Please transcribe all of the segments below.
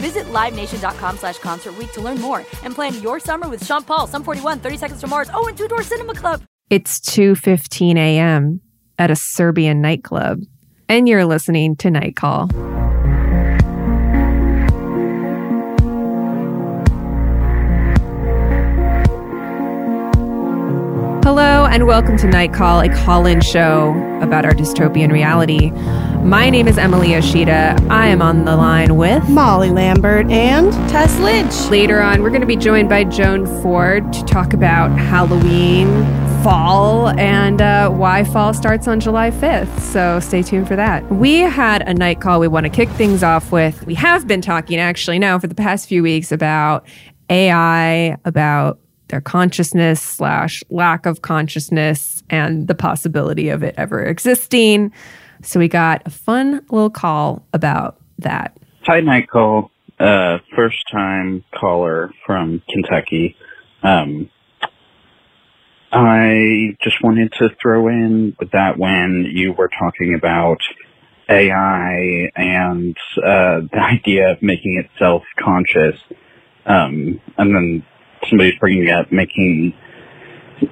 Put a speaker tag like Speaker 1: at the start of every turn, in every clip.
Speaker 1: Visit LiveNation.com slash Concert to learn more and plan your summer with Sean Paul, Sum 41, 30 Seconds to Mars, oh, and Two Door Cinema Club.
Speaker 2: It's 2.15 a.m. at a Serbian nightclub, and you're listening to Night Call. Hello, and welcome to Night Call, a call in show about our dystopian reality. My name is Emily Yoshida. I am on the line with
Speaker 3: Molly Lambert and
Speaker 4: Tess Lynch.
Speaker 2: Later on, we're going to be joined by Joan Ford to talk about Halloween, fall, and uh, why fall starts on July 5th. So stay tuned for that. We had a night call we want to kick things off with. We have been talking actually now for the past few weeks about AI, about their consciousness slash lack of consciousness and the possibility of it ever existing. So we got a fun little call about that.
Speaker 5: Hi, Call. Uh, first time caller from Kentucky. Um, I just wanted to throw in that when you were talking about AI and uh, the idea of making it self conscious. Um, and then somebody's bringing up making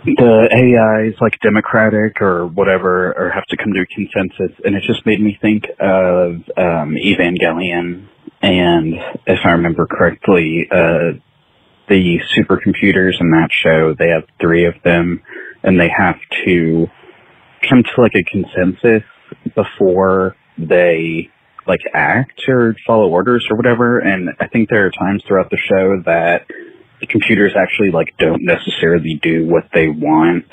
Speaker 5: the AIs like democratic or whatever, or have to come to a consensus. And it just made me think of um, Evangelion. And if I remember correctly, uh, the supercomputers in that show, they have three of them, and they have to come to like a consensus before they like act or follow orders or whatever. And I think there are times throughout the show that computers actually like don't necessarily do what they want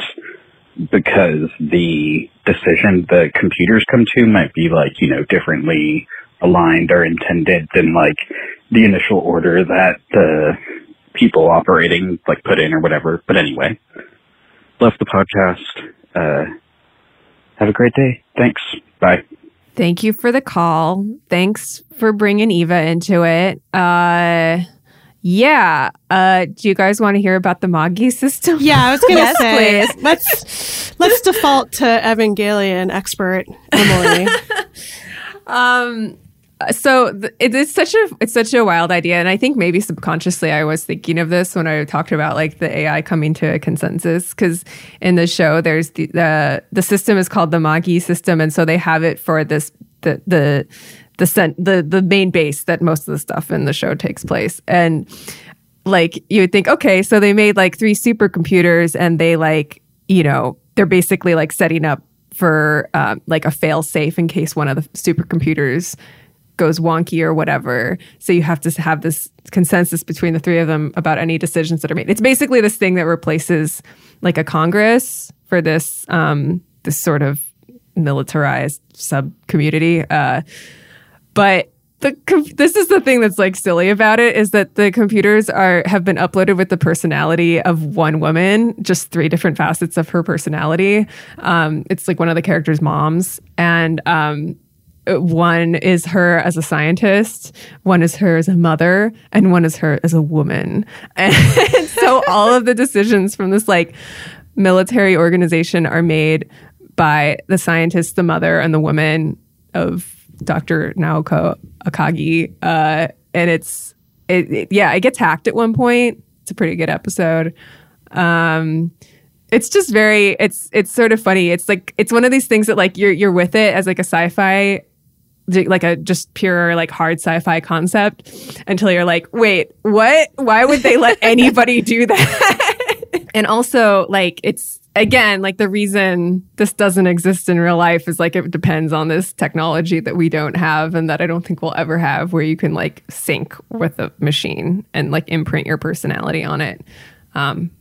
Speaker 5: because the decision the computers come to might be like, you know, differently aligned or intended than like the initial order that the people operating like put in or whatever. But anyway, love the podcast. Uh, have a great day. Thanks. Bye.
Speaker 2: Thank you for the call. Thanks for bringing Eva into it. Uh, yeah. Uh, do you guys want to hear about the Magi system?
Speaker 3: Yeah, I was going to say.
Speaker 2: Please.
Speaker 3: Let's let's default to Evangelion expert Emily.
Speaker 2: um. So th- it, it's such a it's such a wild idea, and I think maybe subconsciously I was thinking of this when I talked about like the AI coming to a consensus because in the show there's the, the the system is called the Magi system, and so they have it for this the the the cent- the the main base that most of the stuff in the show takes place and like you would think okay so they made like three supercomputers and they like you know they're basically like setting up for um, like a fail safe in case one of the supercomputers goes wonky or whatever. So you have to have this consensus between the three of them about any decisions that are made. It's basically this thing that replaces like a Congress for this um, this sort of militarized sub community. Uh, but the com- this is the thing that's like silly about it is that the computers are have been uploaded with the personality of one woman, just three different facets of her personality. Um, it's like one of the characters' moms, and um, one is her as a scientist, one is her as a mother, and one is her as a woman. And so all of the decisions from this like military organization are made by the scientist, the mother, and the woman of Dr. Naoko Akagi. Uh, and it's, it, it, yeah, it gets hacked at one point. It's a pretty good episode. Um, it's just very, it's, it's sort of funny. It's like, it's one of these things that like you're, you're with it as like a sci-fi like a just pure like hard sci-fi concept until you're like wait what why would they let anybody do that and also like it's again, like the reason this doesn't exist in real life is like it depends on this technology that we don't have and that I don't think we'll ever have where you can like sync with a machine and like imprint your personality on it. Um,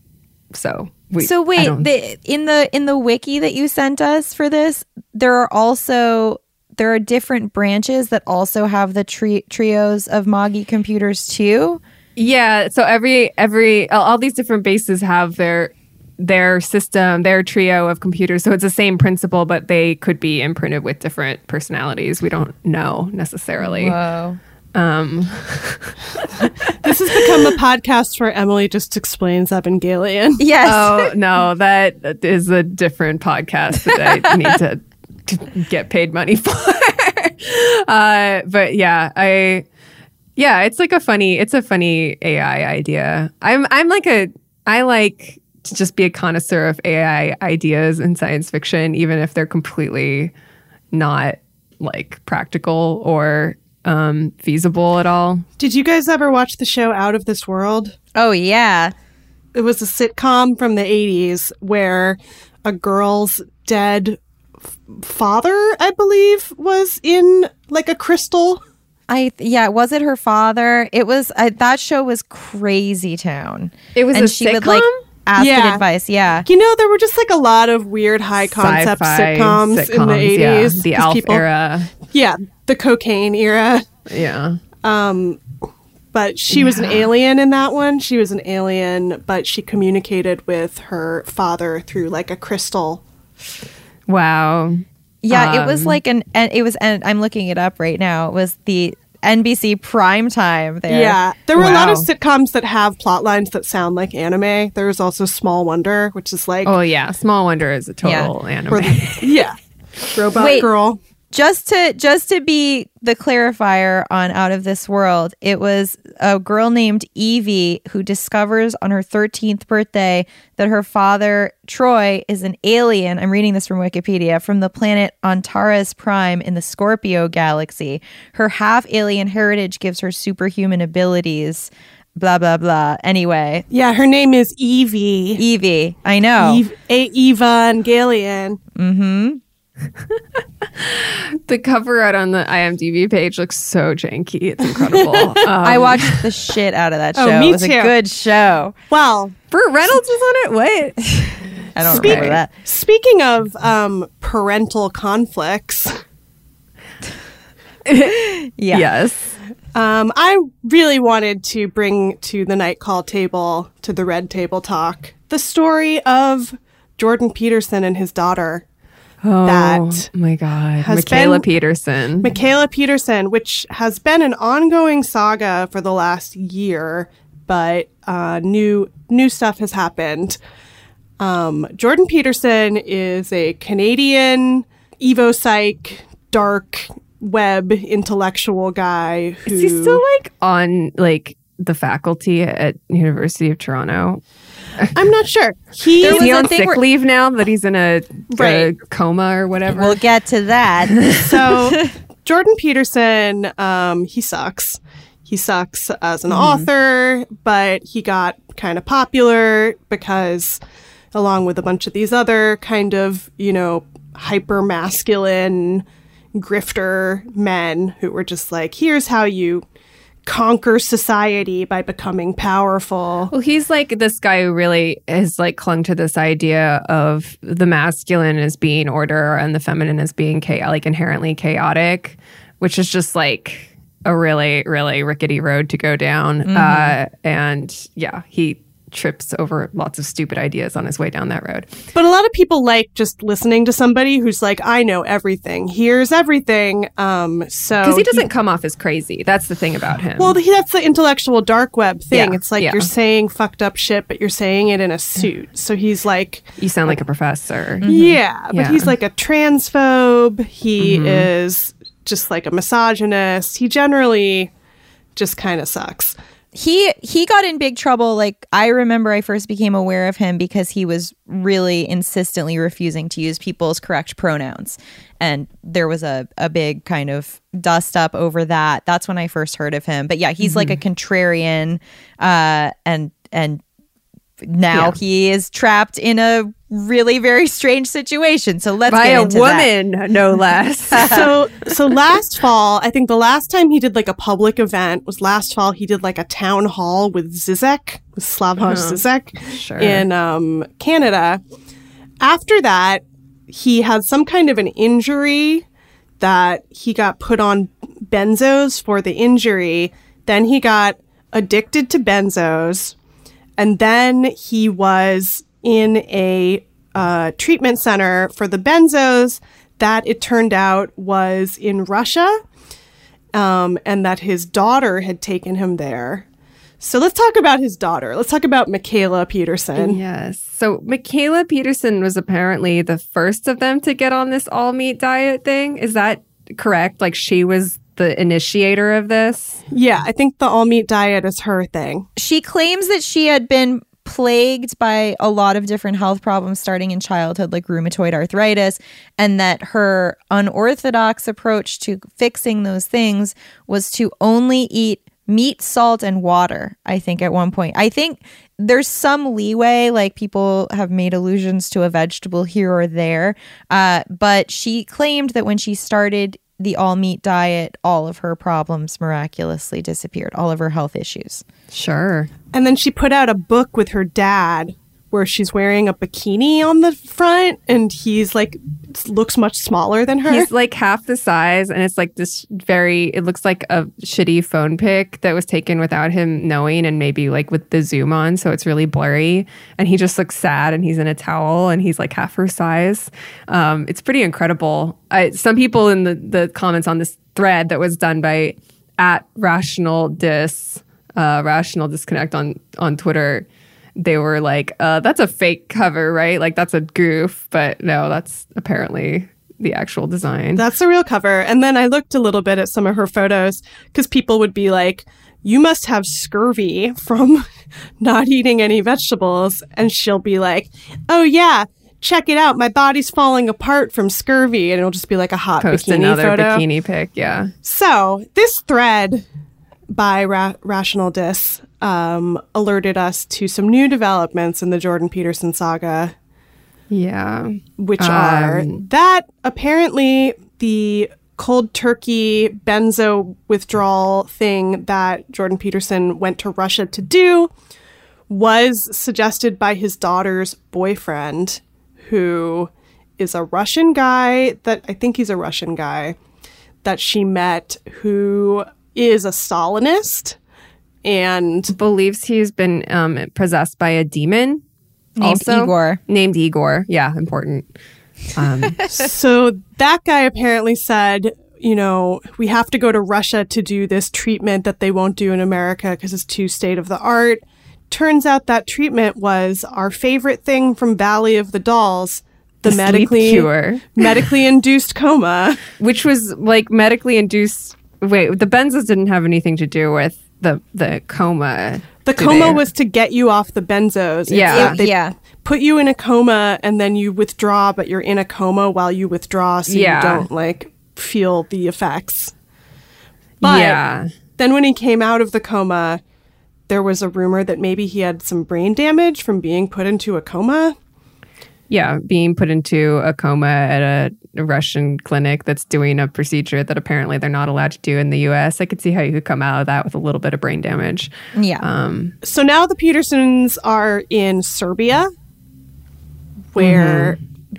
Speaker 2: so we,
Speaker 4: so wait, the, in the in the wiki that you sent us for this, there are also there are different branches that also have the tri- trios of Magi computers too.
Speaker 2: Yeah, so every every all these different bases have their their system, their trio of computers. So it's the same principle, but they could be imprinted with different personalities. We don't know necessarily.
Speaker 4: Whoa.
Speaker 2: Um,
Speaker 3: this has become a podcast where Emily just explains Evangelion.
Speaker 4: Yes.
Speaker 2: Oh no, that is a different podcast that I need to, to get paid money for. uh, but yeah, I yeah, it's like a funny, it's a funny AI idea. I'm I'm like a I like to just be a connoisseur of AI ideas in science fiction, even if they're completely not like practical or um, feasible at all.
Speaker 3: Did you guys ever watch the show Out of This World?
Speaker 4: Oh, yeah.
Speaker 3: It was a sitcom from the 80s where a girl's dead f- father, I believe, was in like a crystal.
Speaker 4: I yeah, was it her father? It was I, that show was Crazy Town.
Speaker 2: It was
Speaker 4: and
Speaker 2: a
Speaker 4: she
Speaker 2: sitcom?
Speaker 4: would like ask
Speaker 3: Yeah.
Speaker 4: advice. Yeah,
Speaker 3: You know, there were just like a lot of weird high concept
Speaker 2: Sci-fi
Speaker 3: sitcoms, in the
Speaker 2: sitcoms, yeah.
Speaker 3: 80s.
Speaker 2: the
Speaker 3: 'cause
Speaker 2: Alf
Speaker 3: people-
Speaker 2: era.
Speaker 3: Yeah, the cocaine era.
Speaker 2: Yeah.
Speaker 3: Um, but she was an alien in that one. She was an alien, but she communicated with her father through like a crystal.
Speaker 2: Wow.
Speaker 4: yeah. it was
Speaker 2: Um,
Speaker 4: like an and it was and I'm looking it up right now. It was the NBC prime time there.
Speaker 3: Yeah, there were a lot of sitcoms that have plot lines that sound like anime. There's also Small Wonder, which is like
Speaker 2: Oh yeah. Small Wonder is a total anime.
Speaker 3: the- yeah, Robot
Speaker 4: Wait.
Speaker 3: Girl.
Speaker 4: Just to just to be the clarifier on out of this world it was a girl named evie who discovers on her 13th birthday that her father troy is an alien. I'm reading this from wikipedia from the planet antares prime in the scorpio galaxy. Her half alien heritage gives her superhuman abilities blah blah blah. Anyway.
Speaker 3: Yeah, her name is Evie.
Speaker 4: evie i know.
Speaker 3: Eve, A- Eva and Galian. Mm-hmm.
Speaker 2: The cover art on the IMDb page looks so janky. It's incredible. Um,
Speaker 4: I watched the shit out of that show.
Speaker 3: Oh, me
Speaker 4: it was
Speaker 3: too.
Speaker 4: a good show.
Speaker 3: Well,
Speaker 2: Burt Reynolds was on it. What?
Speaker 4: I don't
Speaker 3: Speak-
Speaker 4: remember that.
Speaker 3: speaking of um, parental conflicts,
Speaker 4: Yeah.
Speaker 2: Yes.
Speaker 3: um, I really wanted to bring to the night call table, to the red table talk, the story of Jordan Peterson and his daughter.
Speaker 2: Oh
Speaker 3: That
Speaker 2: my God. Michaela
Speaker 3: been-
Speaker 2: Peterson.
Speaker 3: Michaela Peterson, which has been an ongoing saga for the last year, but uh, new new stuff has happened. Um, Jordan Peterson is a Canadian Evo Psych dark web intellectual guy who
Speaker 2: Is he still like on like the faculty at University of Toronto?
Speaker 3: I'm not sure. He
Speaker 2: Is he on sick
Speaker 4: where-
Speaker 2: leave now that he's in a, a coma or whatever?
Speaker 4: We'll get to that.
Speaker 3: so Jordan Peterson, um, he sucks. He sucks as an author, but he got kind of popular because, along with a bunch of these other kind of, you know, hyper masculine grifter men who were just like, here's how you conquer society by becoming powerful.
Speaker 2: Well, he's like this guy who really has like clung to this idea of the masculine as being order and the feminine as being cha- like inherently chaotic, which is just like a really, really rickety road to go down. Uh, and yeah, he trips over lots of stupid ideas on his way down that road.
Speaker 3: But a lot of people like just listening to somebody who's like, I know everything. Here's everything. Um, so
Speaker 2: Because he doesn't come off as crazy. That's the thing about him.
Speaker 3: Well, he, that's the intellectual dark web thing.
Speaker 2: Yeah,
Speaker 3: it's like
Speaker 2: yeah.
Speaker 3: you're saying fucked up shit, but you're saying it in a suit. So he's like,
Speaker 2: you sound like a professor.
Speaker 3: yeah, but
Speaker 2: Yeah. Mm-hmm.
Speaker 3: he's like a transphobe. He is just like a misogynist. He generally just kind of sucks.
Speaker 4: He he got in big trouble. Like i remember i first became aware of him because he was really insistently refusing to use people's correct pronouns. And there was a, a big kind of dust up over that. That's when i first heard of him. But yeah he's like a contrarian uh and and now
Speaker 2: Yeah.
Speaker 4: he is trapped in a really very strange situation so let's
Speaker 2: By
Speaker 4: get
Speaker 2: a
Speaker 4: into that.
Speaker 2: woman, no less.
Speaker 3: so so last fall, I think the last time he did like a public event was last fall. He did like a town hall with Zizek, with Slavoj Zizek
Speaker 2: Sure.
Speaker 3: in um, Canada. After that, he had some kind of an injury that he got put on benzos for the injury. Then he got addicted to benzos, and then he was in a uh, treatment center for the benzos that it turned out was in Russia, um, and that his daughter had taken him there. So let's talk about his daughter. Let's talk about Michaela Peterson.
Speaker 2: Yes. So Michaela Peterson was apparently the first of them to get on this all meat diet thing. Is that correct? Like she was the initiator of this?
Speaker 3: Yeah, I think the all meat diet is her thing.
Speaker 4: she claims that she had been plagued by a lot of different health problems starting in childhood like rheumatoid arthritis and that her unorthodox approach to fixing those things was to only eat meat salt and water i think at one point i think there's some leeway like people have made allusions to a vegetable here or there uh, but she claimed that when she started the all meat diet all of her problems miraculously disappeared all of her health issues
Speaker 2: Sure.
Speaker 3: And then she put out a book with her dad where she's wearing a bikini on the front and he's like looks much smaller than her.
Speaker 2: He's like half the size, and it's like this very, it looks like a shitty phone pic that was taken without him knowing, and maybe like with the zoom on. So it's really blurry. And he just looks sad, and he's in a towel, and he's like half her size. Um, it's pretty incredible. I, some people in the, the comments on this thread that was done by at Rational Dis, uh, Rational Disconnect on, on Twitter, they were like, uh, that's a fake cover, right? Like that's a goof. But no, that's apparently the actual design.
Speaker 3: That's the real cover. And then I looked a little bit at some of her photos because people would be like, you must have scurvy from not eating any vegetables. And she'll be like, oh, yeah, check it out. My body's falling apart from scurvy. And it'll just be like a hot
Speaker 2: Post
Speaker 3: bikini
Speaker 2: another
Speaker 3: photo.
Speaker 2: bikini pic. Yeah.
Speaker 3: So this thread by Ra- Rational Dis um, alerted us to some new developments in the Jordan Peterson saga,
Speaker 2: Yeah.
Speaker 3: which are
Speaker 2: Um,
Speaker 3: that apparently the cold turkey benzo withdrawal thing that Jordan Peterson went to Russia to do was suggested by his daughter's boyfriend, who is a Russian guy that I think he's a Russian guy that she met who is a Stalinist and
Speaker 2: Believes he's been um, possessed by a demon.
Speaker 4: Named
Speaker 2: also.
Speaker 4: Igor.
Speaker 2: Named Igor. Yeah. Important. Um,
Speaker 3: so that guy apparently said, you know, we have to go to Russia to do this treatment that they won't do in America because it's too state of the art. Turns out that treatment was our favorite thing from Valley of the Dolls, the,
Speaker 2: The
Speaker 3: medically
Speaker 2: cure.
Speaker 3: medically induced coma.
Speaker 2: which was like medically induced. Wait, the benzos didn't have anything to do with the the coma.
Speaker 3: The coma
Speaker 2: they?
Speaker 3: was to get you off the benzos. It's
Speaker 2: Yeah.
Speaker 3: like they
Speaker 4: yeah.
Speaker 3: put you in a coma and then you withdraw, but you're in a coma while you withdraw, so
Speaker 2: Yeah.
Speaker 3: you don't like feel the effects. But
Speaker 2: yeah.
Speaker 3: then when he came out of the coma, there was a rumor that maybe he had some brain damage from being put into a coma.
Speaker 2: Yeah, being put into a coma at a a Russian clinic that's doing a procedure that apparently they're not allowed to do in the US. I could see how you could come out of that with a little bit of brain damage.
Speaker 4: Yeah.
Speaker 2: Um,
Speaker 3: So now the Petersons are in Serbia, where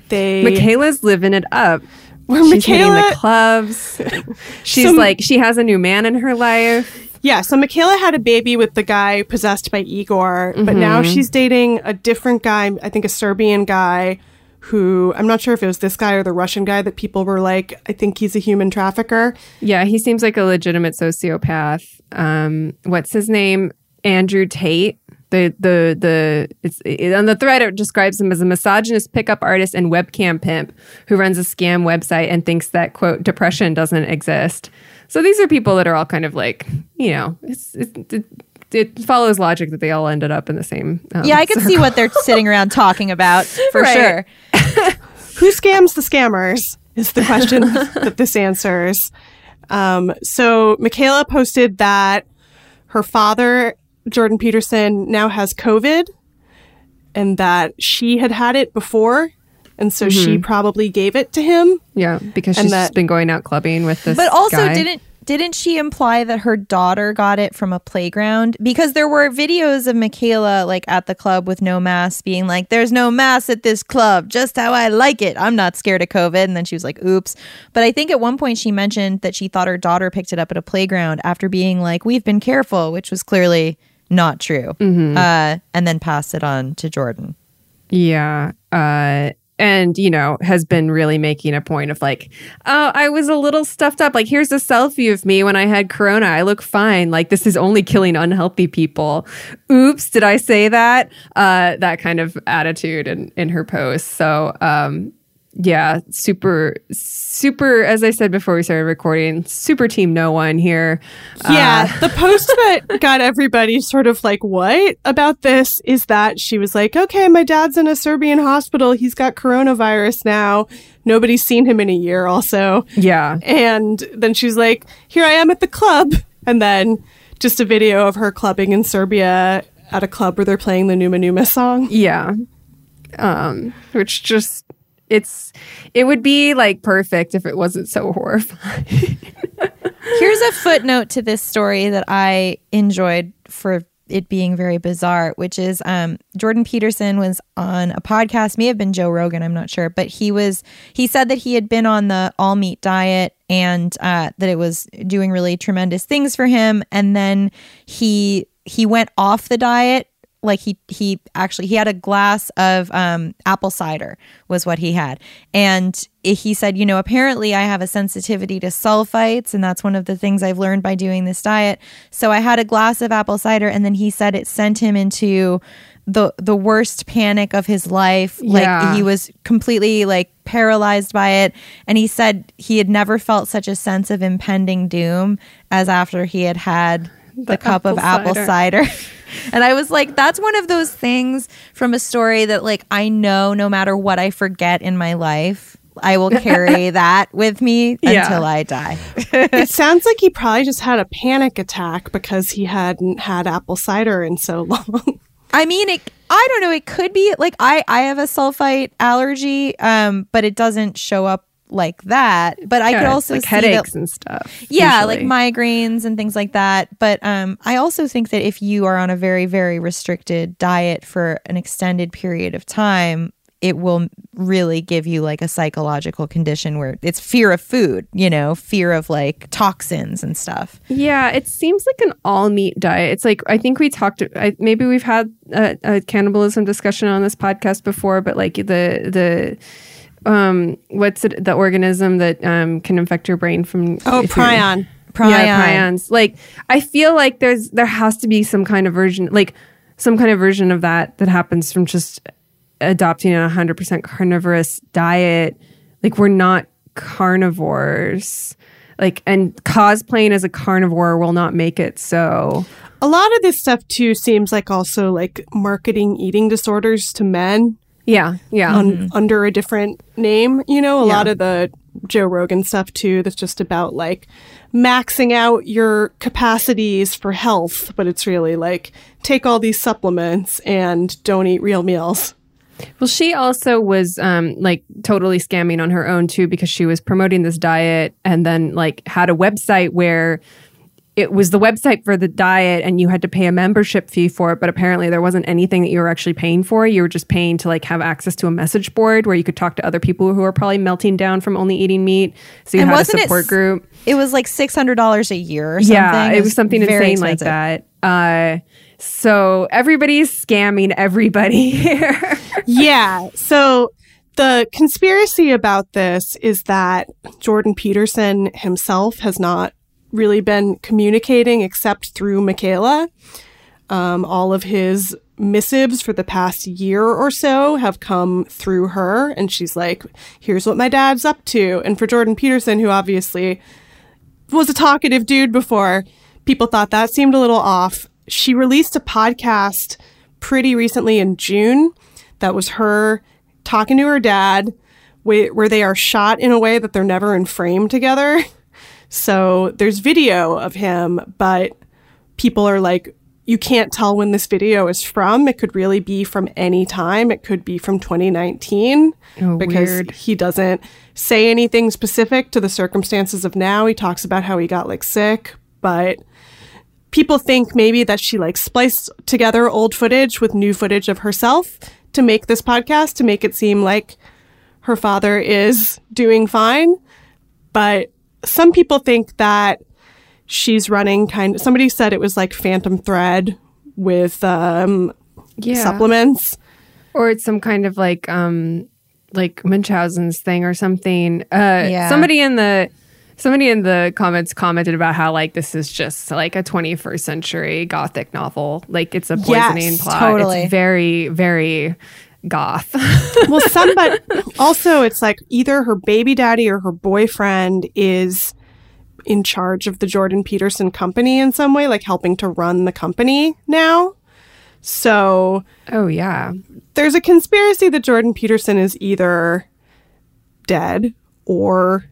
Speaker 3: they
Speaker 2: Michaela's living it up.
Speaker 3: Where
Speaker 2: She's hitting the clubs. She's
Speaker 3: Some-
Speaker 2: like she has a new man in her life.
Speaker 3: Yeah, so Michaela had a baby with the guy possessed by Igor, but now
Speaker 2: Mhm.
Speaker 3: she's dating a different guy, I think a Serbian guy who I'm not sure if it was this guy or the Russian guy that people were like, I think he's a human trafficker.
Speaker 2: Yeah, he seems like a legitimate sociopath. Um, what's his name? Andrew Tate. The the the it's it, on the thread it describes him as a misogynist pickup artist and webcam pimp who runs a scam website and thinks that quote depression doesn't exist. So these are people that are all kind of like you know it's, it, it, it follows logic that they all ended up in the same. Um,
Speaker 4: yeah, I can see what they're sitting around talking about for
Speaker 2: Right.
Speaker 4: sure.
Speaker 3: Who scams the scammers is the question that this answers. Um, so Michaela posted that her father, Jordan Peterson, now has COVID and that she had had it before. And so she
Speaker 2: Mhm.
Speaker 3: probably gave it to him.
Speaker 2: Yeah, because
Speaker 3: And
Speaker 2: she's
Speaker 3: that-
Speaker 2: been going out clubbing with this.
Speaker 4: But also,
Speaker 2: guy.
Speaker 4: didn't didn't she imply that her daughter got it from a playground? Because there were videos of Michaela like at the club with no mask, being like, "There's no mask at this club, just how I like it. I'm not scared of COVID." And then she was like, "Oops." But I think at one point she mentioned that she thought her daughter picked it up at a playground after being like, "We've been careful," which was clearly not true.
Speaker 2: Mhm.
Speaker 4: Uh, and then passed it on to Jordan.
Speaker 2: Yeah. Uh, and, you know, has been really making a point of like, oh, I was a little stuffed up. Like, here's a selfie of me when I had corona. I look fine. Like, this is only killing unhealthy people. Oops, did I say that? Uh, that kind of attitude in, in her post. So, um, yeah, super, super, as I said before we started recording, super team no one here.
Speaker 3: Yeah,
Speaker 2: Uh,
Speaker 3: the post that got everybody sort of like, what about this is that she was like, okay, my dad's in a Serbian hospital. He's got coronavirus now. Nobody's seen him in a year, also.
Speaker 2: yeah.
Speaker 3: And then she's like, here I am at the club. And then just a video of her clubbing in Serbia at a club where they're playing the Numa Numa song.
Speaker 2: Yeah. Um, which just it's it would be like perfect if it wasn't so horrifying.
Speaker 4: Here's a footnote to this story that I enjoyed for it being very bizarre, which is um, Jordan Peterson was on a podcast, may have been Joe Rogan, I'm not sure, but he was he said that he had been on the all meat diet and uh, that it was doing really tremendous things for him, and then he he went off the diet like he he actually he had a glass of um, apple cider was what he had. And he said you know apparently i have a sensitivity to sulfites and that's one of the things i've learned by doing this diet. So i had a glass of apple cider and then he said it sent him into the the worst panic of his life.
Speaker 2: Yeah.
Speaker 4: like he was completely like paralyzed by it. And he said he had never felt such a sense of impending doom as after he had had the, cup of
Speaker 2: apple
Speaker 4: apple cider. and I was like, that's one of those things from a story that, like, I know no matter what I forget in my life, I will carry that with me
Speaker 2: Yeah.
Speaker 4: until I die.
Speaker 3: it sounds like he probably just had a panic attack because he hadn't had apple cider in so long.
Speaker 4: I mean, it. I don't know. It could be like I. I have a sulfite allergy, um, but it doesn't show up like that. But I could also
Speaker 2: like
Speaker 4: see
Speaker 2: headaches
Speaker 4: that,
Speaker 2: and stuff.
Speaker 4: yeah,
Speaker 2: usually.
Speaker 4: like migraines and things like that. But um, I also think that if you are on a very, very restricted diet for an extended period of time, it will really give you like a psychological condition where it's fear of food, you know, fear of like toxins and stuff.
Speaker 2: Yeah, it seems like an all meat diet. It's like I think we talked. I, maybe we've had a, a cannibalism discussion on this podcast before, but like the the um what's it the organism that um can infect your brain from
Speaker 3: Oh, prion.
Speaker 4: Prion.
Speaker 2: Yeah, prions. Like I feel like there's there has to be some kind of version like some kind of version of that that happens from just adopting a 100% carnivorous diet. Like we're not carnivores. Like and cosplaying as a carnivore will not make it so.
Speaker 3: A lot of this stuff too seems like also like marketing eating disorders to men
Speaker 2: Yeah, yeah.
Speaker 3: un- under a different name. You know, a
Speaker 2: Yeah.
Speaker 3: lot of the Joe Rogan stuff too that's just about like maxing out your capacities for health, but it's really like take all these supplements and don't eat real meals.
Speaker 2: Well, she also was um, like totally scamming on her own too because she was promoting this diet and then like had a website where it was the website for the diet and you had to pay a membership fee for it but apparently there wasn't anything that you were actually paying for you were just paying to like have access to a message board where you could talk to other people who are probably melting down from only eating meat so you
Speaker 4: And
Speaker 2: had a
Speaker 4: wasn't it
Speaker 2: support group
Speaker 4: It was like six hundred dollars a year. Or something.
Speaker 2: yeah it was something
Speaker 4: very
Speaker 2: insane like that uh, so everybody's scamming everybody here
Speaker 3: yeah. So the conspiracy about this is that Jordan Peterson himself has not really been communicating except through Michaela. Um, all of his missives for the past year or so have come through her, and she's like, "Here's what my dad's up to." And for Jordan Peterson, who obviously was a talkative dude before, people thought that seemed a little off. She released a podcast pretty recently in June that was her talking to her dad, where, where they are shot in a way that they're never in frame together. So there's video of him, but people are like, you can't tell when this video is from. It could really be from any time. It could be from 2019
Speaker 2: Oh,
Speaker 3: because
Speaker 2: weird.
Speaker 3: he doesn't say anything specific to the circumstances of now. He talks about how he got like sick, but people think maybe that she like spliced together old footage with new footage of herself to make this podcast to make it seem like her father is doing fine. But some people think that she's running kind of somebody said it was like phantom thread with um
Speaker 2: yeah
Speaker 3: supplements.
Speaker 2: or it's some kind of like um like Munchausen's thing or something. Uh
Speaker 4: Yeah.
Speaker 2: somebody in the somebody in the comments commented about how like this is just like a 21st century gothic novel. Like it's a poisoning
Speaker 3: Yes,
Speaker 2: plot.
Speaker 4: totally.
Speaker 2: It's very very goth.
Speaker 3: well, some, but also it's like either her baby daddy or her boyfriend is in charge of the Jordan Peterson company in some way, like helping to run the company now. So
Speaker 2: oh yeah.
Speaker 3: there's a conspiracy that Jordan Peterson is either dead or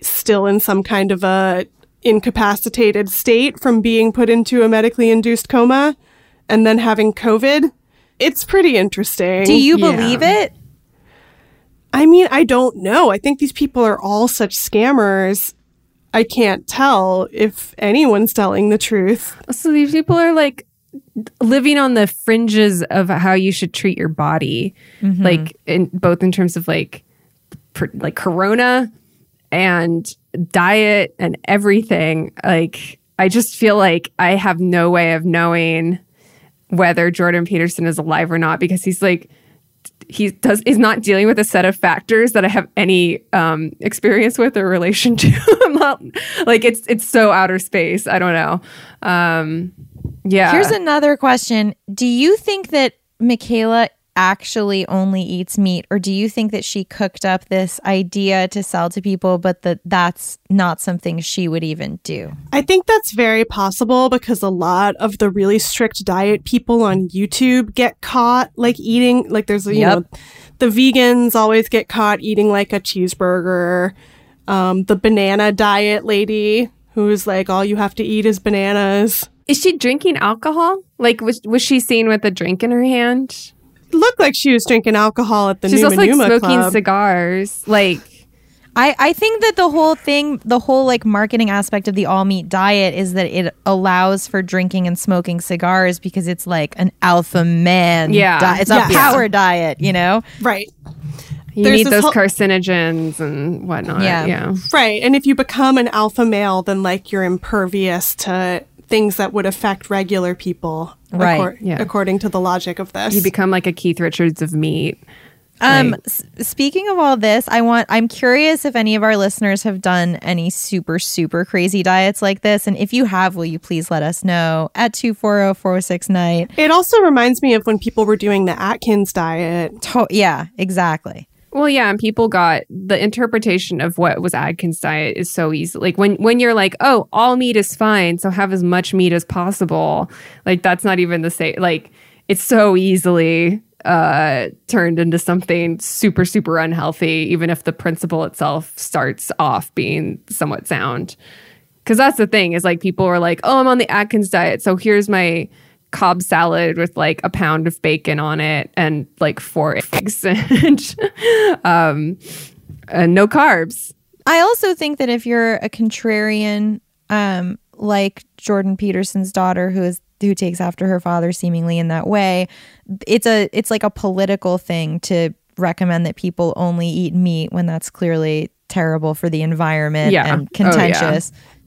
Speaker 3: still in some kind of a incapacitated state from being put into a medically induced coma and then having COVID. It's pretty interesting.
Speaker 4: Do you
Speaker 2: Yeah.
Speaker 4: believe it?
Speaker 3: I mean, I don't know. I think these people are all such scammers. I can't tell if anyone's telling the truth.
Speaker 2: So these people are like living on the fringes of how you should treat your body, mm-hmm. like in both in terms of like pr- like corona and diet and everything. Like I just feel like I have no way of knowing whether Jordan Peterson is alive or not because he's like he does is not dealing with a set of factors that I have any um, experience with or relation to. Not like it's it's so outer space. I don't know. Um, yeah.
Speaker 4: Here's another question. Do you think that Michaela actually only eats meat or do you think that she cooked up this idea to sell to people but that that's not something she would even do?
Speaker 3: I think that's very possible because a lot of the really strict diet people on YouTube get caught like eating like there's you
Speaker 4: Yep.
Speaker 3: know the vegans always get caught eating like a cheeseburger. Um, the banana diet lady who's like all you have to eat is bananas.
Speaker 2: Is she drinking alcohol? Like was was she seen with a drink in her hand?
Speaker 3: Looked like she was drinking alcohol at the
Speaker 2: She's
Speaker 3: Numa
Speaker 2: also like
Speaker 3: Numa
Speaker 2: smoking
Speaker 3: Club.
Speaker 2: cigars. Like
Speaker 4: I, I think that the whole thing, the whole like marketing aspect of the all meat diet is that it allows for drinking and smoking cigars because it's like an alpha man.
Speaker 2: Yeah.
Speaker 4: di- it's
Speaker 3: Yes.
Speaker 4: a power diet, you know?
Speaker 3: right.
Speaker 2: you
Speaker 3: There's
Speaker 2: need those
Speaker 3: whole-
Speaker 2: carcinogens and whatnot.
Speaker 4: Yeah.
Speaker 2: Yeah.
Speaker 3: Right. And if you become an alpha male, then like you're impervious to things that would affect regular people.
Speaker 4: Right,
Speaker 3: accor-
Speaker 2: yeah.
Speaker 3: According to the logic of this.
Speaker 2: You become like a Keith Richards of meat.
Speaker 4: Um,
Speaker 2: Right.
Speaker 4: s- speaking of all this, I want I'm curious if any of our listeners have done any super super crazy diets like this and if you have, will you please let us know at 240-406 night.
Speaker 3: it also reminds me of when people were doing the Atkins diet.
Speaker 4: To- yeah, exactly.
Speaker 2: Well, yeah, and people got the interpretation of what was Atkins diet is so easy. Like when when you're like, oh, all meat is fine, so have as much meat as possible. Like that's not even the same. Like it's so easily uh turned into something super super unhealthy, even if the principle itself starts off being somewhat sound. Because that's the thing is like people are like, oh, I'm on the Atkins diet, so here's my Cobb salad with like a pound of bacon on it and like four eggs and um, and no carbs.
Speaker 4: I also think that if you're a contrarian, um, like Jordan Peterson's daughter, who is who takes after her father seemingly in that way, it's a it's like a political thing to recommend that people only eat meat when that's clearly terrible for the environment
Speaker 2: Yeah.
Speaker 4: and
Speaker 2: Oh, yeah.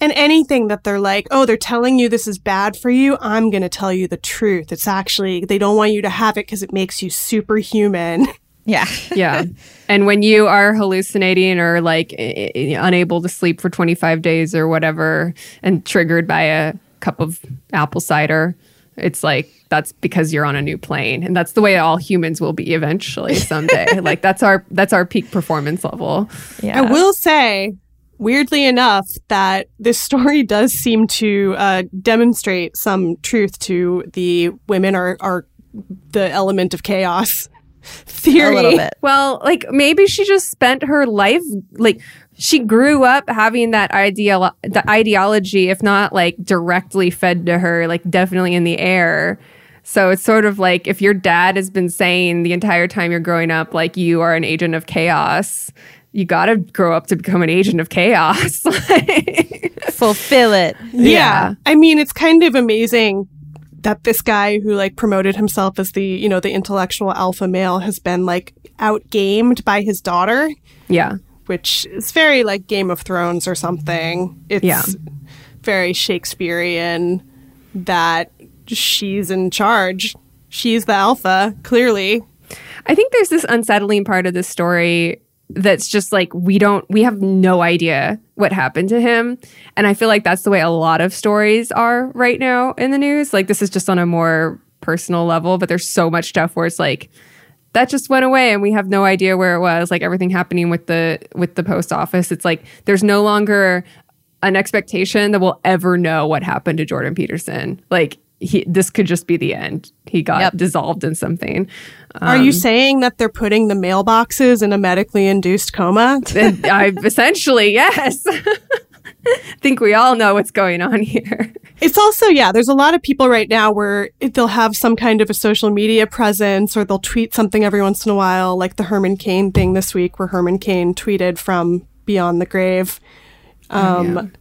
Speaker 4: Contentious.
Speaker 3: And anything that they're like, oh, they're telling you this is bad for you, I'm going to tell you the truth. It's actually, they don't want you to have it because it makes you superhuman.
Speaker 4: Yeah.
Speaker 2: Yeah. and when you are hallucinating or like i- i- unable to sleep for 25 days or whatever and triggered by a cup of apple cider, it's like that's because you're on a new plane and that's the way all humans will be eventually someday. like that's our that's our peak performance level.
Speaker 4: Yeah.
Speaker 3: I will say, weirdly enough, that this story does seem to uh, demonstrate some truth to the women are, are the element of chaos theory.
Speaker 4: a little bit.
Speaker 2: Well, like maybe she just spent her life like she grew up having that ideal the ideology, if not like directly fed to her, like definitely in the air. So it's sort of like if your dad has been saying the entire time you're growing up, like you are an agent of chaos, you got to grow up to become an agent of chaos.
Speaker 4: Fulfill it.
Speaker 3: Yeah.
Speaker 2: Yeah.
Speaker 3: I mean, it's kind of amazing that this guy who like promoted himself as the, you know, the intellectual alpha male has been like outgamed by his daughter,
Speaker 2: yeah.
Speaker 3: which is very like Game of Thrones or something. It's
Speaker 2: Yeah.
Speaker 3: very Shakespearean that she's in charge. She's the alpha, clearly.
Speaker 2: I think there's this unsettling part of the story that's just like we don't we have no idea what happened to him. And I feel like that's the way a lot of stories are right now in the news. Like this is just on a more personal level but there's so much stuff where it's like that just went away and we have no idea where it was. Like everything happening with the with the post office. It's like there's no longer an expectation that we'll ever know what happened to Jordan Peterson. Like he, this could just be the end. He got
Speaker 4: Yep.
Speaker 2: dissolved in something.
Speaker 3: Are you saying that they're putting the mailboxes in a medically induced coma?
Speaker 2: I essentially yes. I think we all know what's going on here.
Speaker 3: It's also, yeah, there's a lot of people right now where they'll have some kind of a social media presence or they'll tweet something every once in a while, like the Herman Cain thing this week, where Herman Cain tweeted from beyond the grave. Um,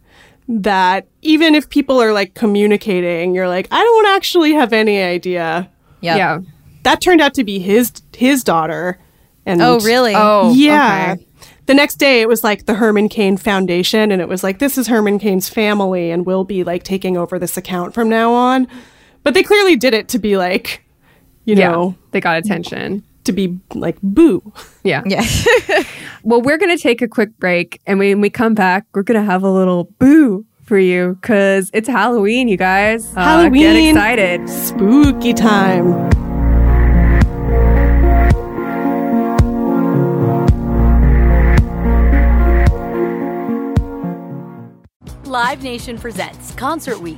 Speaker 3: That even if people are like communicating, you're like, I don't actually have any idea.
Speaker 4: Yep.
Speaker 2: Yeah.
Speaker 3: That turned out to be his his daughter. And
Speaker 4: Oh, really?
Speaker 2: Oh,
Speaker 3: yeah.
Speaker 2: okay.
Speaker 3: The next day, it was like the Herman Cain Foundation, and it was like, this is Herman Cain's family, and we'll be like taking over this account from now on. But they clearly did it to be like, you
Speaker 2: Yeah.
Speaker 3: know,
Speaker 2: They got attention.
Speaker 3: To be like boo.
Speaker 2: Yeah.
Speaker 4: Yeah.
Speaker 2: Well, we're going to take a quick break. And when we come back, we're going to have a little boo for you because it's Halloween, you guys. Uh,
Speaker 3: Halloween.
Speaker 2: Get excited.
Speaker 3: Spooky time.
Speaker 1: Live Nation presents Concert Week.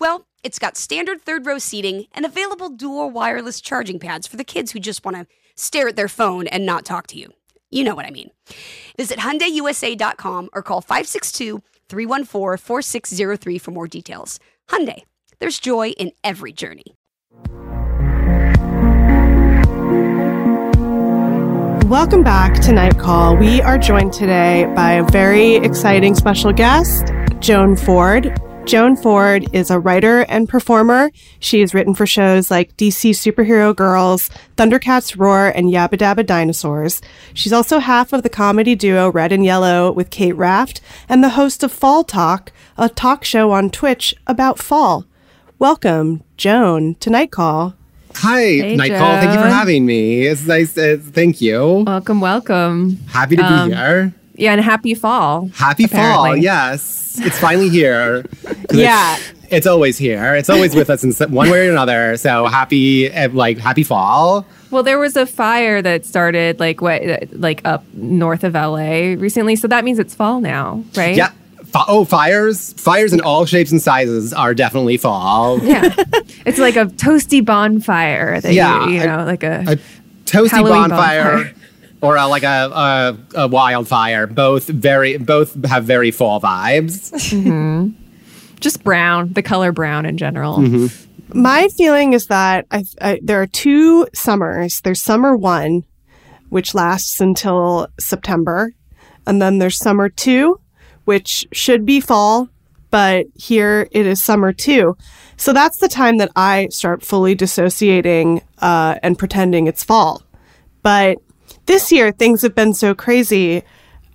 Speaker 6: Well, it's got standard third row seating and available dual wireless charging pads for the kids who just want to stare at their phone and not talk to you. You know what I mean. Visit HyundaiUSA.com or call 562-314-4603 for more details. Hyundai, there's joy in every journey.
Speaker 3: Welcome back to Night Call. We are joined today by a very exciting special guest, Joan Ford. Joan Ford is a writer and performer. She has written for shows like DC Superhero Girls, Thundercats Roar, and Yabba Dabba Dinosaurs. She's also half of the comedy duo Red and Yellow with Kate Raft and the host of Fall Talk, a talk show on Twitch about fall. Welcome, Joan, to Night Call.
Speaker 7: Hi,
Speaker 2: Hey,
Speaker 7: Nightcall. Thank you for having me. It's nice. Uh, thank you.
Speaker 2: Welcome, welcome.
Speaker 7: Happy to
Speaker 2: Um,
Speaker 7: be here.
Speaker 2: Yeah, and happy fall.
Speaker 7: Happy fall.
Speaker 2: apparently.
Speaker 7: Yes, it's finally here.
Speaker 3: Yeah.
Speaker 7: It's, it's always here. It's always with us in one way or another. So happy, uh, like happy fall.
Speaker 2: Well, there was a fire that started like what, like up north of LA recently, so that means it's fall now, right?
Speaker 7: Yeah. Oh, fires! Fires in all shapes and sizes are definitely fall.
Speaker 2: Yeah, it's like a toasty bonfire. That
Speaker 7: Yeah,
Speaker 2: you, you
Speaker 7: a-
Speaker 2: know, like a,
Speaker 7: a toasty bonfire,
Speaker 2: bonfire.
Speaker 7: Or a, like a, a a wildfire. Both very, both have very fall vibes.
Speaker 2: just brown, the color brown in general.
Speaker 7: Mm-hmm.
Speaker 3: My feeling is that I, I, there are two summers. There's summer one, which lasts until September, and then there's summer two, which should be fall, but here it is summer two. So that's the time that I start fully dissociating uh, and pretending it's fall. But this year things have been so crazy.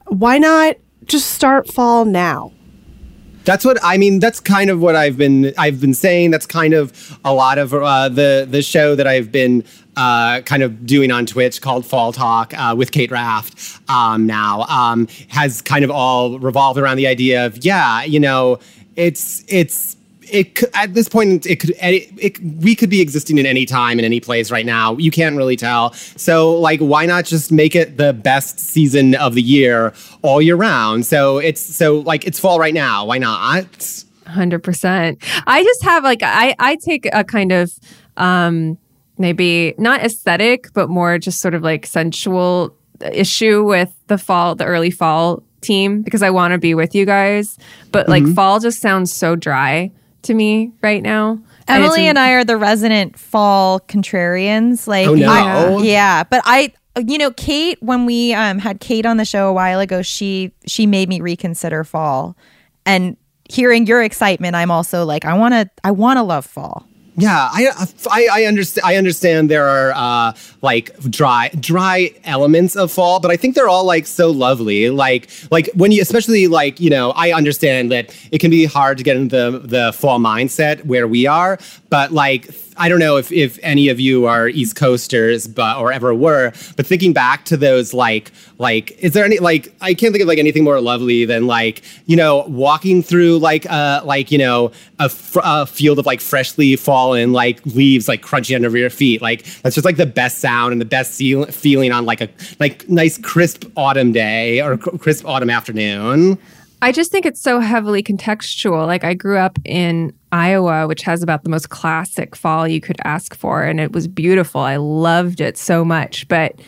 Speaker 3: Why not just start fall now?
Speaker 7: That's what I mean. That's kind of what I've been I've been saying. That's kind of a lot of uh, the the show that I've been uh, kind of doing on Twitch called Fall Talk uh, with Kate Raft. Um, now um, has kind of all revolved around the idea of yeah, you know, it's it's it at this point it could it, it we could be existing in any time in any place right now. You can't really tell. So like why not just make it the best season of the year all year round? So it's so like it's fall right now. Why not?
Speaker 2: Hundred percent. I just have like I I take a kind of um maybe not aesthetic, but more just sort of like sensual issue with the fall, the early fall team because I want to be with you guys, but like
Speaker 4: Mhm.
Speaker 2: fall just sounds so dry to me right now.
Speaker 4: Emily
Speaker 2: it's-
Speaker 4: and I are the resident fall contrarians. Like,
Speaker 2: Oh, no.
Speaker 4: I- yeah, but I, you know, Kate, when we um, had Kate on the show a while ago, she she made me reconsider fall, and hearing your excitement, I'm also like, I want to, I want to love fall.
Speaker 7: Yeah, I I, I understand. I understand there are uh, like dry dry elements of fall, but I think they're all like so lovely. Like like when you, especially like you know, I understand that it can be hard to get into the the fall mindset where we are, but like. I don't know if, if any of you are East Coasters, but or ever were, but thinking back to those like like is there any like I can't think of like anything more lovely than like you know walking through like uh like you know a, fr- a field of like freshly fallen like leaves like crunchy under your feet like that's just like the best sound and the best seal- feeling on like a like nice crisp autumn day or cr- crisp autumn afternoon.
Speaker 2: I just think it's so heavily contextual. Like I grew up in Iowa, which has about the most classic fall you could ask for, and it was beautiful. I loved it so much, but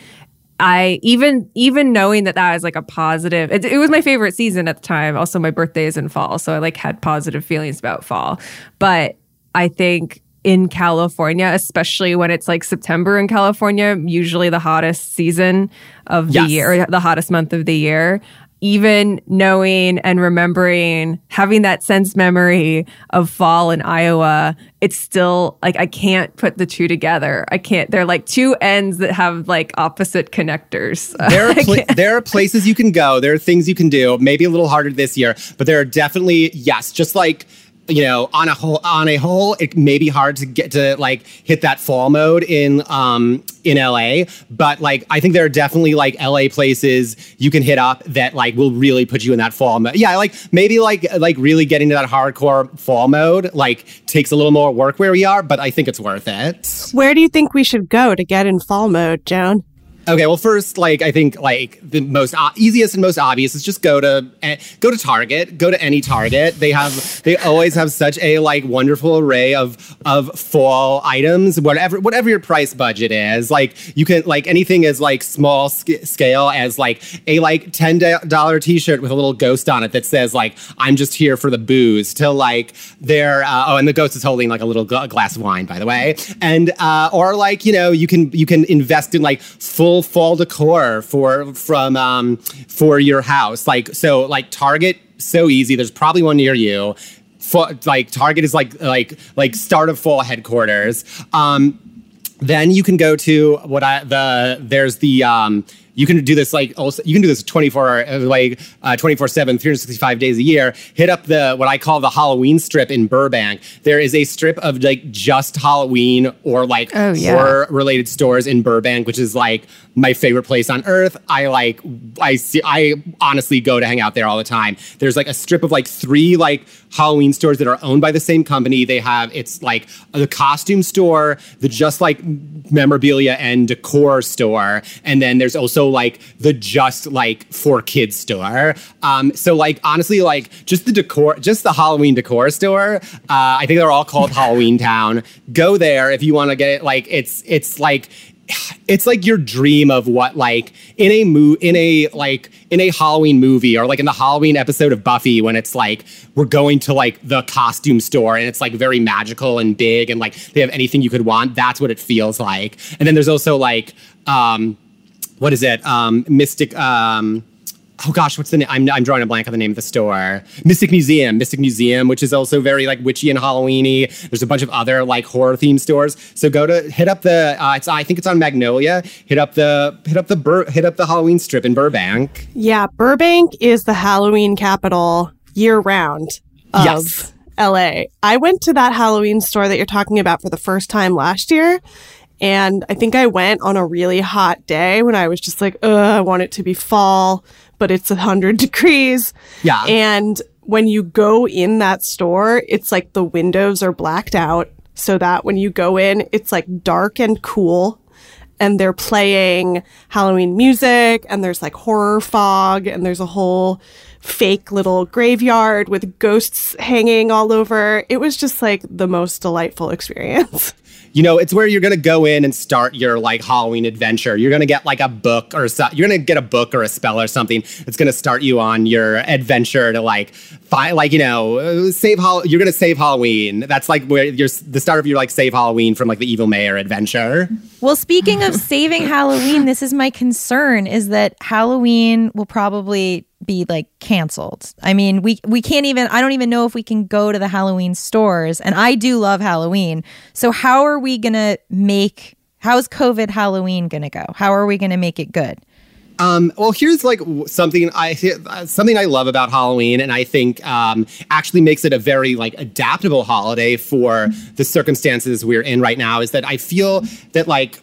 Speaker 2: I even even knowing that that was like a positive. It, it was my favorite season at the time. Also, my birthday is in fall, so I like had positive feelings about fall. But I think in California, especially when it's like September in California, usually the hottest season of the
Speaker 7: Yes.
Speaker 2: year, or the hottest month of the year. Even knowing and remembering having that sense memory of fall in Iowa, it's still like I can't put the two together. I can't. They're like two ends that have like opposite connectors.
Speaker 7: There are pla- there are places you can go. There are things you can do. Maybe a little harder this year, but there are definitely yes, just like you know, on a whole, on a whole, it may be hard to get to like hit that fall mode in um in LA, but like I think there are definitely like LA places you can hit up that like will really put you in that fall mode. Yeah, like maybe like like really getting to that hardcore fall mode like takes a little more work where we are, but I think it's worth it.
Speaker 3: Where do you think we should go to get in fall mode, Joan?
Speaker 7: Okay, well, first, like I think, like the most o- easiest and most obvious is just go to eh, go to Target. Go to any Target. They have they always have such a like wonderful array of of fall items. Whatever whatever your price budget is, like you can like anything is like small sc- scale as like a like ten dollar t shirt with a little ghost on it that says like I'm just here for the booze. To like their uh, oh, and the ghost is holding like a little gl- glass of wine, by the way, and uh, or like you know you can you can invest in like full fall decor for from um for your house. Like so like target so easy. There's probably one near you. For, like target is like like like start of fall headquarters. Um then you can go to what i the there's the um you can do this like also you can do this 24 uh, like uh, 24 7 365 days a year. Hit up the what i call the halloween strip in burbank. There is a strip of like just halloween or like
Speaker 2: Oh, yeah.
Speaker 7: horror related stores in burbank which is like my favorite place on earth. I like i see i honestly go to hang out there all the time. There's like a strip of like three like halloween stores that are owned by the same company. They have it's like the costume store the just like memorabilia and decor store and then there's also like the just like for kids store. Um so like honestly like just the decor just the halloween decor store uh i think they're all called halloween town. Go there if you want to get it. Like it's it's like it's like your dream of what like in a mo- in a like in a Halloween movie or like in the Halloween episode of Buffy when it's like we're going to like the costume store and it's like very magical and big and like they have anything you could want that's what it feels like. And then there's also like um what is it? Um mystic um oh gosh, what's the name? I'm, I'm drawing a blank on the name of the store. Mystic Museum, Mystic Museum, which is also very like witchy and Halloweeny. There's a bunch of other like horror themed stores. So go to hit up the. Uh, it's I think it's on Magnolia. Hit up the hit up the Bur- hit up the Halloween strip in Burbank.
Speaker 3: Yeah, Burbank is the Halloween capital year round of
Speaker 7: Yes.
Speaker 3: LA. I went to that Halloween store that you're talking about for the first time last year. And I think I went on a really hot day when I was just like, Ugh, I want it to be fall, but it's 100 degrees.
Speaker 7: Yeah.
Speaker 3: And when you go in that store, it's like the windows are blacked out so that when you go in, it's like dark and cool. And they're playing Halloween music, and there's like horror fog, and there's a whole fake little graveyard with ghosts hanging all over. It was just like the most delightful experience.
Speaker 7: You know, it's where you're gonna go in and start your like Halloween adventure. You're gonna get like a book or so, you're gonna get a book or a spell or something that's gonna start you on your adventure to like find like you know save Hall. You're gonna save Halloween. That's like where you're the start of your like save Halloween from like the Evil Mayor adventure.
Speaker 4: Well, speaking of saving Halloween, this is my concern is that Halloween will probably be like canceled. I mean, we we can't even I don't even know if we can go to the Halloween stores and I do love Halloween. So how are we going to make how's COVID Halloween going to go? How are we going to make it good?
Speaker 7: Um, well, here's like something I uh, something I love about Halloween, and I think um, actually makes it a very like adaptable holiday for the circumstances we're in right now. Is that I feel that like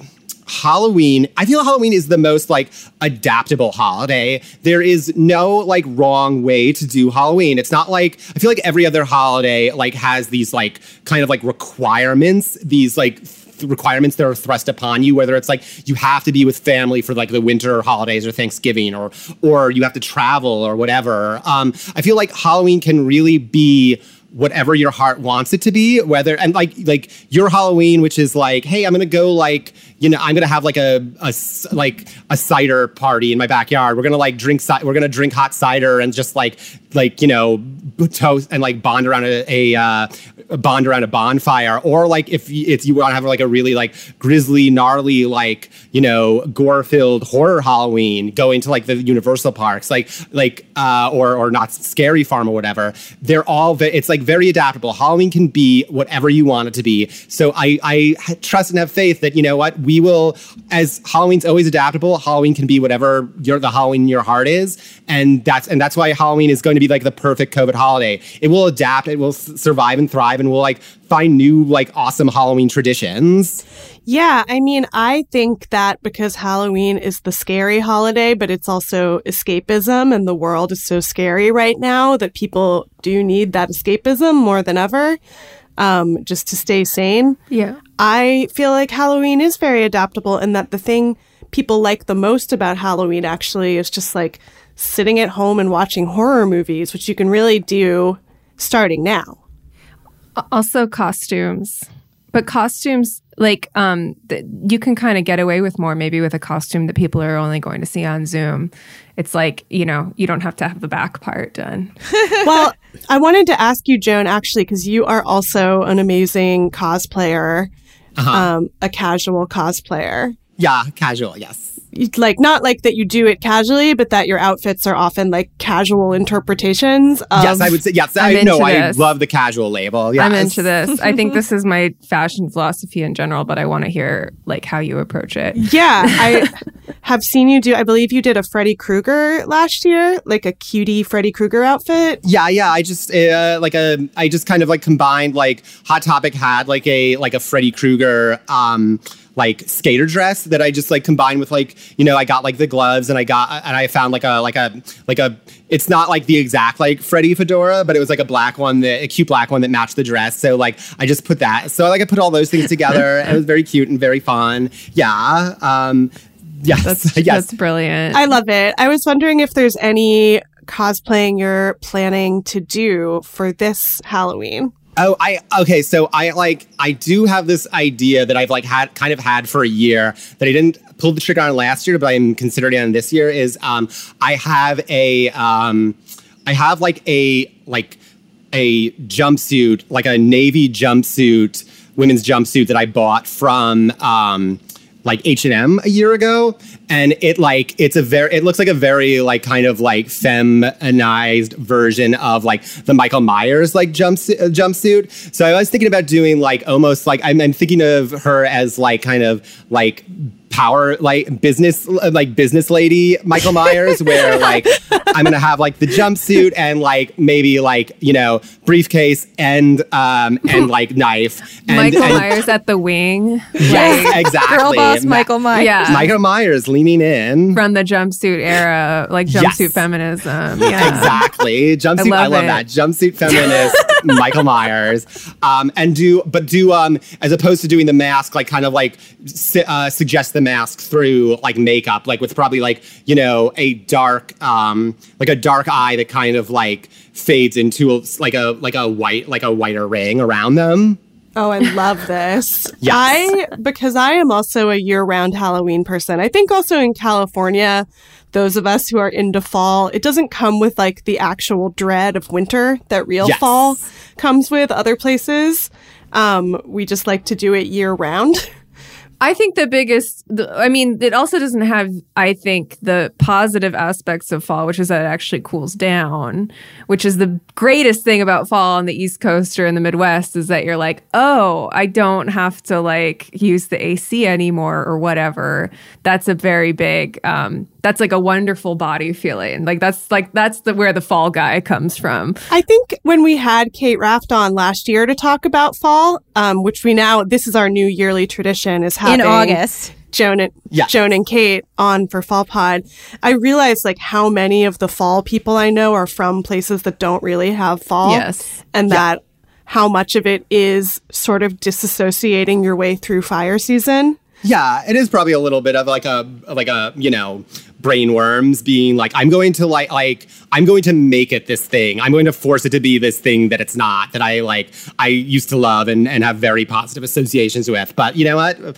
Speaker 7: Halloween, I feel Halloween is the most like adaptable holiday. There is no like wrong way to do Halloween. It's not like I feel like every other holiday like has these like kind of like requirements, these like requirements that are thrust upon you whether it's like you have to be with family for like the winter holidays or Thanksgiving or or you have to travel or whatever. Um I feel like Halloween can really be whatever your heart wants it to be whether and like like your halloween which is like hey i'm gonna go like you know i'm gonna have like a, a like a cider party in my backyard. We're gonna like drink ci- we're gonna drink hot cider and just like like you know toast and like bond around a, a uh bond around a bonfire, or like if it's you want to have like a really like grisly, gnarly, like you know, gore-filled horror Halloween, going to like the Universal parks, like like uh, or or not scary farm or whatever. They're all ve- it's like very adaptable. Halloween can be whatever you want it to be. So I I trust and have faith that you know what we will as Halloween's always adaptable. Halloween can be whatever your the Halloween in your heart is, and that's and that's why Halloween is going to be like the perfect COVID holiday. It will adapt. It will survive and thrive, and we'll like find new like awesome Halloween traditions.
Speaker 3: Yeah, I mean, I think that because Halloween is the scary holiday, but it's also escapism, and the world is so scary right now that people do need that escapism more than ever um, just to stay sane.
Speaker 2: Yeah.
Speaker 3: I feel like Halloween is very adaptable, and that the thing people like the most about Halloween actually is just like sitting at home and watching horror movies, which you can really do starting now.
Speaker 2: Also costumes but costumes like um th- you can kind of get away with more maybe with a costume that people are only going to see on zoom it's like you know you don't have to have the back part done
Speaker 3: well, I wanted to ask you, Joan, actually, because you are also an amazing cosplayer, um, a casual cosplayer.
Speaker 7: Yeah, casual. Yes.
Speaker 3: You- Like, not like that you do it casually, but that your outfits are often like casual interpretations of.
Speaker 7: yes, I would say yes.
Speaker 2: I'm
Speaker 7: I know. I love the casual label. Yes.
Speaker 2: i'm into this i think this is my fashion philosophy in general but i want to hear like how you approach it
Speaker 3: Yeah, I have seen you do. I believe you did a Freddy Krueger last year, like a cutie Freddy Krueger outfit.
Speaker 7: Yeah, yeah. I just uh, like a. I just kind of like combined like Hot Topic had like a like a Freddy Krueger um like skater dress that I just like combined with like you know I got like the gloves and I got and I found like a like a like a. It's not like the exact like Freddy fedora, but it was like a black one that a cute black one that matched the dress. So like I just put that. So like I put all those things together. and it was very cute and very fun. Yeah. Um. Yes.
Speaker 2: that's
Speaker 7: yes.
Speaker 2: that's brilliant
Speaker 3: I love it. I was wondering if there's any cosplaying you're planning to do for this Halloween.
Speaker 7: Oh, I okay. So I like I do have this idea that I've like had kind of had for a year that I didn't pull the trigger on last year, but I'm considering on this year. Is um I have a um I have like a like a jumpsuit, like a navy jumpsuit, women's jumpsuit that I bought from um like H&M a year ago and it like it's a very it looks like a very like kind of like feminized version of like the Michael Myers like jumpsuit uh, jumpsuit. So I was thinking about doing like almost like I'm, I'm thinking of her as like kind of like power like business like business lady Michael Myers where like I'm gonna have like the jumpsuit and like maybe like you know briefcase and um and like knife and,
Speaker 2: michael
Speaker 7: and-
Speaker 2: myers at the wing
Speaker 7: Yes,
Speaker 2: like-
Speaker 7: exactly.
Speaker 4: Girl boss
Speaker 7: Ma-
Speaker 4: Michael Myers.
Speaker 2: Yeah.
Speaker 7: Michael Myers leaning in.
Speaker 2: from the jumpsuit era like
Speaker 7: Yes.
Speaker 2: jumpsuit feminism yeah
Speaker 7: Exactly. Jumpsuit. I
Speaker 2: love
Speaker 7: love, that. Jumpsuit feminist Michael Myers. Um, and do, but do, um, as opposed to doing the mask, like kind of like su- uh, suggest the mask through like makeup, like with probably like, you know, a dark, um, like a dark eye that kind of like fades into a, like a, like a white, like a whiter ring around them.
Speaker 3: Oh, I love this.
Speaker 7: Yes.
Speaker 3: I because I am also a year-round Halloween person. I think also in California, those of us who are into fall, it doesn't come with like the actual dread of winter that real
Speaker 7: Yes.
Speaker 3: fall comes with other places. Um, we just like to do it year round.
Speaker 2: I think the biggest, the, I mean, it also doesn't have, I think, the positive aspects of fall, which is that it actually cools down, which is the greatest thing about fall on the East Coast or in the Midwest is that you're like, oh, I don't have to like use the AC anymore or whatever. That's a very big, um, that's like a wonderful body feeling. Like that's like, that's the where the fall guy comes from.
Speaker 3: I think when we had Kate Raft on last year to talk about fall, um, which we now this is our new yearly tradition is having
Speaker 4: August.
Speaker 3: Joan and
Speaker 7: Yes.
Speaker 3: Joan and Kate on for Fall Pod. I realized like how many of the fall people I know are from places that don't really have fall.
Speaker 2: Yes.
Speaker 3: and that how much of it is sort of disassociating your way through fire season.
Speaker 7: Yeah, it is probably a little bit of like a like a you know brainworms being like, I'm going to like like I'm going to make it this thing. I'm going to force it to be this thing that it's not, that I like I used to love and, and have very positive associations with. But you know what?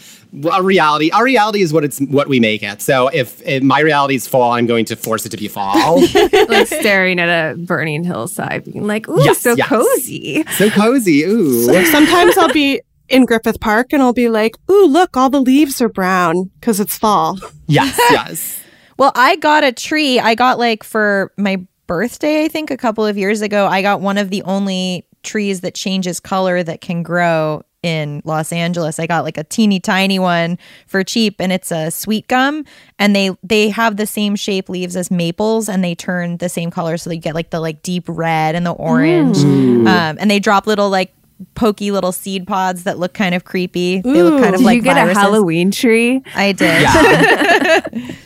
Speaker 7: Our reality, our reality is what it's what we make it. So if, if my reality is fall, I'm going to force it to be fall.
Speaker 2: like staring at a burning hillside, being like, "Ooh,
Speaker 7: Yes,
Speaker 2: so
Speaker 7: yes.
Speaker 2: cozy."
Speaker 7: so cozy. Ooh.
Speaker 3: Sometimes I'll be in Griffith Park and I'll be like, "Ooh, look, all the leaves are brown because it's fall."
Speaker 7: Yes, yes.
Speaker 4: Well, I got a tree. I got like for my birthday, I think a couple of years ago, I got one of the only trees that changes color that can grow in Los Angeles. I got like a teeny tiny one for cheap and it's a sweet gum and they they have the same shape leaves as maples and they turn the same color so you get like the like deep red and the orange.
Speaker 2: Mm.
Speaker 4: Um, and they drop little like pokey little seed pods that look kind of creepy. they look kind of
Speaker 2: Did
Speaker 4: like
Speaker 2: you get
Speaker 4: viruses.
Speaker 2: a Halloween tree?
Speaker 4: I did.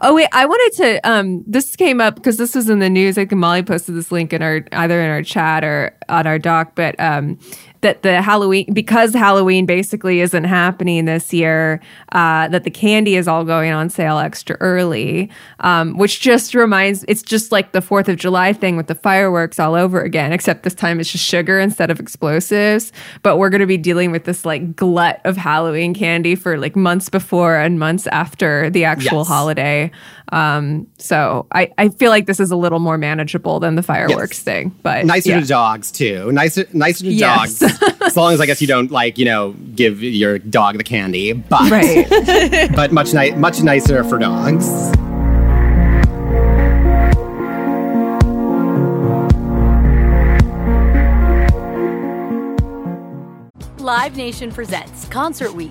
Speaker 2: Oh wait, I wanted to. Um, this came up because this was in the news. I think Molly posted this link in our either in our chat or on our doc. But um, that the Halloween because Halloween basically isn't happening this year. Uh, that the candy is all going on sale extra early, um, which just reminds. It's just like the Fourth of July thing with the fireworks all over again. Except this time it's just sugar instead of explosives. But we're going to be dealing with this like glut of Halloween candy for like months before and months after the actual
Speaker 7: Yes.
Speaker 2: holiday. Um, so I, I feel like this is a little more manageable than the fireworks thing, but
Speaker 7: nicer
Speaker 2: yeah.
Speaker 7: to dogs too. Nicer, nicer to
Speaker 2: Yes.
Speaker 7: dogs. as long as I guess you don't like you know give your dog the candy, but
Speaker 2: Right.
Speaker 7: but much ni- much nicer for dogs.
Speaker 1: Live Nation presents Concert Week.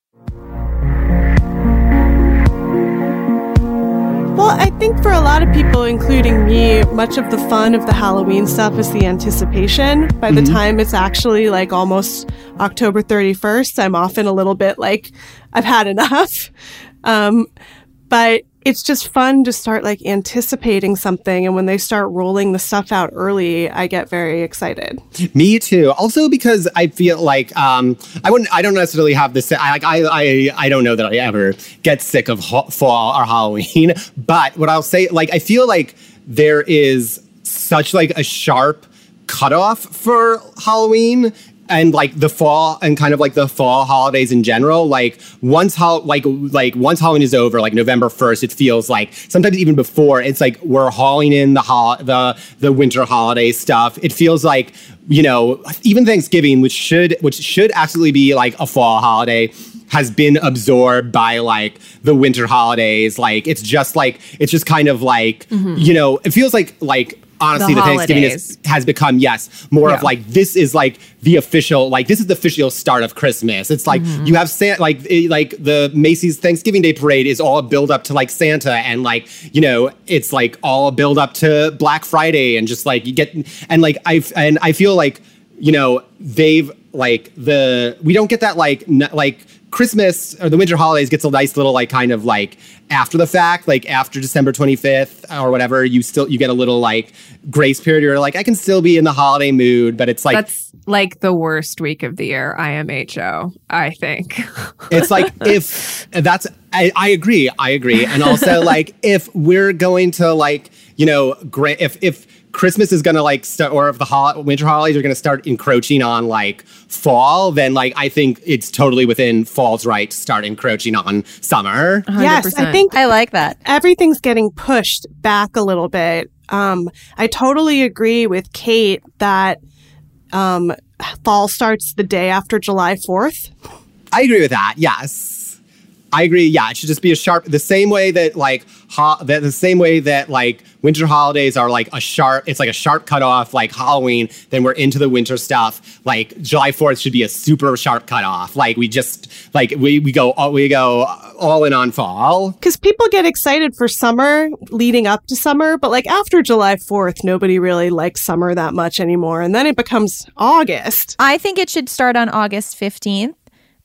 Speaker 3: Well, I think for a lot of people, including me, much of the fun of the Halloween stuff is the anticipation. By the
Speaker 7: Mhm.
Speaker 3: time it's actually like almost October 31st, I'm often a little bit like, I've had enough. Um, but it's just fun to start like anticipating something. And when they start rolling the stuff out early, I get very excited.
Speaker 7: Me too. Also because I feel like um, I wouldn't. I don't necessarily have this. I. I, I. I don't know that I ever get sick of ha- fall or Halloween. But what I'll say, like, I feel like there is such like a sharp cutoff for Halloween. And like the fall and kind of like the fall holidays in general. Like once how like like once Halloween is over, like November first, it feels like sometimes even before it's like we're hauling in the hol- the the winter holiday stuff. It feels like you know even Thanksgiving, which should which should absolutely be like a fall holiday has been absorbed by like the winter holidays. Like it's just like it's just kind of like
Speaker 2: Mhm.
Speaker 7: you know it feels like like honestly
Speaker 2: The
Speaker 7: the, Thanksgiving is, has become yes more
Speaker 2: Yeah.
Speaker 7: of like this is like the official like this is the official start of Christmas. It's like
Speaker 2: Mhm.
Speaker 7: you have Santa like eh, like the Macy's Thanksgiving Day parade is all build up to like Santa and like you know it's like all build up to Black Friday and just like you get and like I and I feel like you know they've like the we don't get that like n- like Christmas or the winter holidays gets a nice little like kind of like after the fact, like after December 25th or whatever, you still you get a little like grace period. You're like, I can still be in the holiday mood, but it's like
Speaker 2: That's like the worst week of the year, IMHO, I think.
Speaker 7: it's like if that's I, I agree i agree and also like if we're going to like you know gra- if if christmas is gonna like start or if the hol- winter holidays are gonna start encroaching on like fall then like i think it's totally within fall's right to start encroaching on summer
Speaker 3: Yes, I think
Speaker 4: I like that.
Speaker 3: Everything's getting pushed back a little bit. Um, I totally agree with Kate that um, fall starts the day after July 4th.
Speaker 7: I agree with that. Yes. I agree. Yeah, it should just be a sharp the same way that like ho- that the same way that like winter holidays are like a sharp it's like a sharp cutoff like Halloween, then we're into the winter stuff. Like July 4th should be a super sharp cutoff. Like we just like we we go all we go all in on fall.
Speaker 3: Because people get excited for summer leading up to summer, but like after July 4th, nobody really likes summer that much anymore. And then it becomes August.
Speaker 4: I think it should start on August 15th.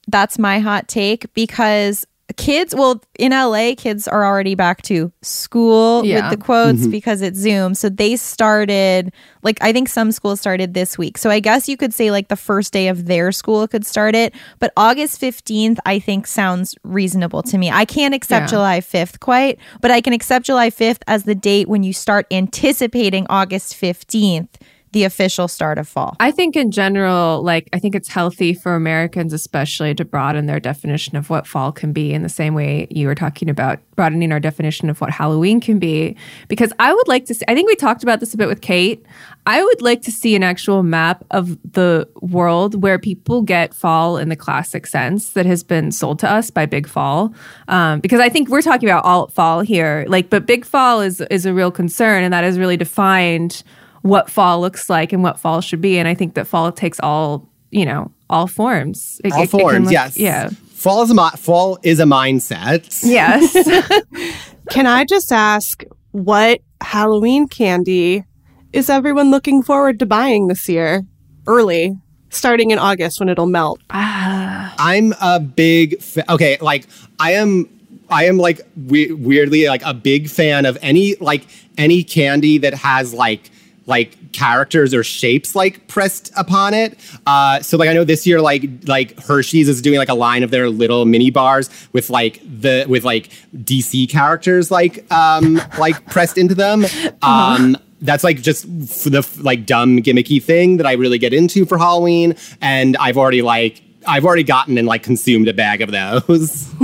Speaker 4: That's my hot take because kids, well, in LA, kids are already back to school
Speaker 2: Yeah.
Speaker 4: with the quotes
Speaker 2: Mhm.
Speaker 4: because it's Zoom. So they started, like, I think some schools started this week. So I guess you could say, like, the first day of their school could start it. But August 15th, I think, sounds reasonable to me. I can't accept
Speaker 2: Yeah.
Speaker 4: July 5th quite, but I can accept July 5th as the date when you start anticipating August 15th, the official start of fall.
Speaker 2: I think in general, like I think it's healthy for Americans, especially to broaden their definition of what fall can be in the same way you were talking about broadening our definition of what Halloween can be. Because I would like to see, I think we talked about this a bit with Kate. I would like to see an actual map of the world where people get fall in the classic sense that has been sold to us by Big Fall. Um, because I think we're talking about all fall here, like, but Big Fall is is a real concern, and that is really defined what fall looks like and what fall should be. And I think that fall takes all, you know, all forms. It-
Speaker 7: All
Speaker 2: it- it
Speaker 7: forms,
Speaker 2: look-
Speaker 7: yes.
Speaker 2: Yeah.
Speaker 7: Fall is a mi- fall is a mindset.
Speaker 2: Yes.
Speaker 3: Can I just ask what Halloween candy is everyone looking forward to buying this year? Early, starting in August when it'll melt. Ah.
Speaker 7: I'm a big fa- okay. Like I am, I am like we- weirdly like a big fan of any like any candy that has like like characters or shapes like pressed upon it. Uh, so like I know this year like like Hershey's is doing like a line of their little mini bars with like the with like DC characters like um like pressed into them. Um that's like just f- the f- like dumb gimmicky thing that I really get into for Halloween and I've already like I've already gotten and like consumed a bag of those.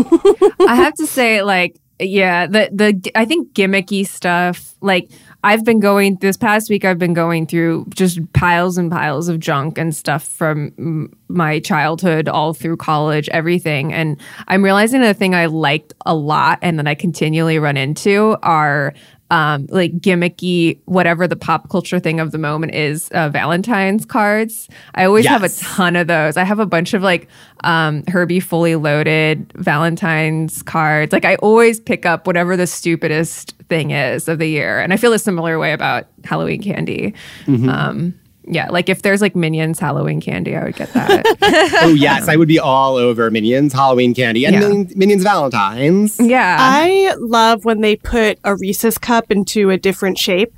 Speaker 2: I have to say, like, yeah, the the I think gimmicky stuff. Like, I've been going this past week. I've been going through just piles and piles of junk and stuff from my childhood, all through college, everything. And I'm realizing the thing I liked a lot, and that I continually run into are. Um, like gimmicky, whatever the pop culture thing of the moment is, uh, Valentine's cards. I always have a ton of those. I have a bunch of like um, Herbie fully loaded Valentine's cards. Like I always pick up whatever the stupidest thing is of the year, and I feel a similar way about Halloween candy.
Speaker 7: Mhm.
Speaker 2: Um, yeah, like if there's like Minions Halloween candy, I would get that.
Speaker 7: oh yes, um, I would be all over Minions Halloween candy and
Speaker 2: Yeah.
Speaker 7: Minions, Minions Valentines.
Speaker 2: yeah,
Speaker 3: I love when they put a Reese's cup into a different shape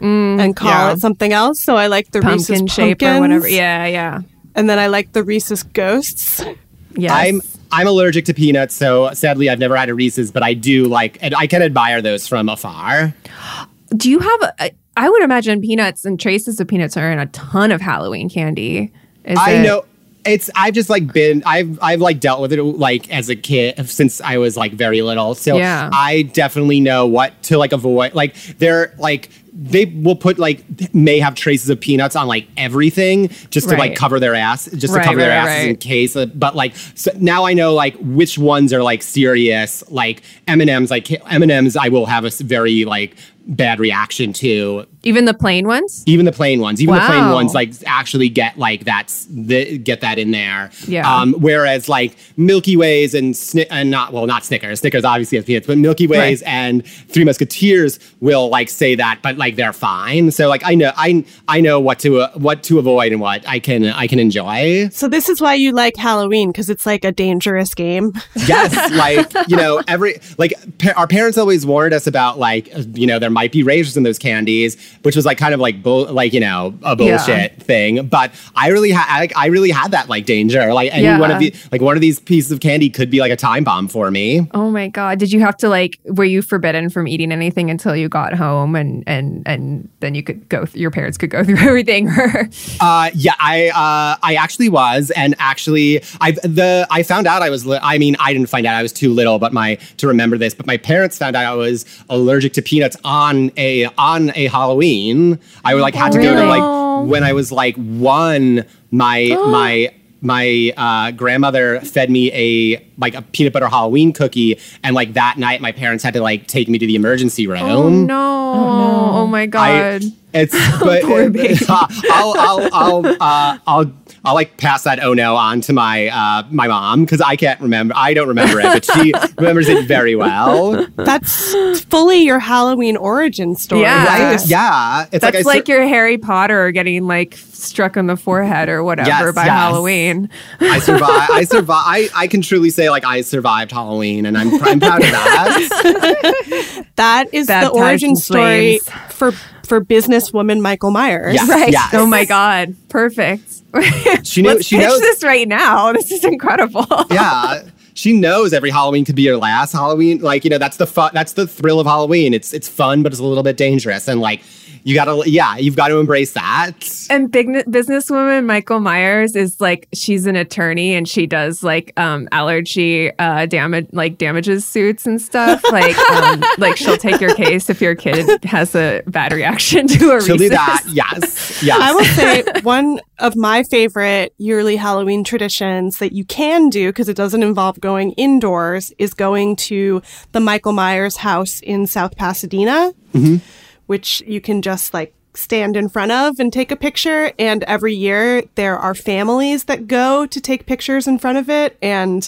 Speaker 3: mm, and call
Speaker 2: yeah.
Speaker 3: it something else. So I like the
Speaker 2: pumpkin
Speaker 3: Reese's
Speaker 2: shape or whatever. Yeah, yeah,
Speaker 3: And then I like the Reese's ghosts.
Speaker 2: yes.
Speaker 7: I'm I'm allergic to peanuts, so sadly I've never had a Reese's, but I do like and I can admire those from afar.
Speaker 2: Do you have? A, I would imagine peanuts and traces of peanuts are in a ton of Halloween candy. Is
Speaker 7: I
Speaker 2: it-
Speaker 7: know it's I've just like been I've I've like dealt with it like as a kid since I was like very little. So
Speaker 2: Yeah.
Speaker 7: I definitely know what to like avoid. Like they're like they will put like may have traces of peanuts on like everything just to like cover their ass just
Speaker 2: Right,
Speaker 7: to cover their
Speaker 2: right,
Speaker 7: asses in case uh, but like so now I know like which ones are like serious like M&Ms like M&Ms I will have a very like bad reaction to
Speaker 2: Even the plain ones?
Speaker 7: even the plain ones, even the plain ones, like actually get like that's the get that in there.
Speaker 2: Yeah.
Speaker 7: Um, whereas like Milky Ways and Sni- and not well, not Snickers. Snickers obviously has peanuts, but Milky Ways
Speaker 2: Right.
Speaker 7: and Three Musketeers will like say that, but like they're fine. So like I know I I know what to uh, what to avoid and what I can I can enjoy.
Speaker 3: So this is why you like Halloween because it's like a dangerous game.
Speaker 7: Yes, like you know, every like pa- our parents always warned us about like you know there might be razors in those candies, which was like kind of like bull, like you know a
Speaker 2: Yeah.
Speaker 7: bullshit thing. But I really had I, I really had that like danger. Like any one of
Speaker 2: Yeah.
Speaker 7: the like one of these pieces of candy could be like a time bomb for me.
Speaker 2: Oh my god! Did you have to like? Were you forbidden from eating anything until you got home, and and and then you could go? Th- your parents could go through everything.
Speaker 7: Uh, yeah, I uh, I actually was, and actually, I the I found out I was. Li- I mean, I didn't find out I was too little, but my to remember this. But my parents found out I was allergic to peanuts on a on a Halloween. I like had to go to like when I was like one. My my my uh, grandmother fed me a like a peanut butter Halloween cookie, and like that night, my parents had to like take me to the emergency room.
Speaker 2: oh no! Oh, my god!
Speaker 7: I, it's but
Speaker 2: Poor baby.
Speaker 7: I'll I'll I'll uh, I'll I'll like pass that oh no on to my uh, my mom because I can't remember. I don't remember it, but she remembers it very well.
Speaker 3: That's fully your Halloween origin story.
Speaker 2: Yeah.
Speaker 3: right?
Speaker 7: Right? Yeah, it's
Speaker 2: That's
Speaker 7: like,
Speaker 2: like,
Speaker 7: I sur-
Speaker 2: your Harry Potter getting like struck on the forehead or whatever
Speaker 7: Yes,
Speaker 2: by
Speaker 7: yes.
Speaker 2: Halloween.
Speaker 7: I survived. I survived. I, I can truly say like I survived Halloween, and I'm I'm proud of that.
Speaker 3: That is the origin story for for businesswoman Michael Myers.
Speaker 7: Yes,
Speaker 2: Right.
Speaker 7: yes.
Speaker 2: Oh my god! Perfect.
Speaker 7: She knew.
Speaker 2: Let's
Speaker 7: she
Speaker 2: pitch
Speaker 7: knows.
Speaker 2: this right now. This is incredible.
Speaker 7: yeah. She knows every Halloween could be your last Halloween. Like, you know, that's the fun that's the thrill of Halloween. It's it's fun, but it's a little bit dangerous. And like you gotta yeah, you've got to embrace that.
Speaker 2: And big businesswoman Michael Myers is like she's an attorney and she does like um allergy uh damage like damages suits and stuff. Like um, like she'll take your case if your kid has a bad reaction to a
Speaker 7: She'll do that. Yes. Yes.
Speaker 3: I will say one of my favorite yearly Halloween traditions that you can do because it doesn't involve going indoors is going to the Michael Myers house in South Pasadena, which you can just like stand in front of and take a picture. And every year there are families that go to take pictures in front of it. And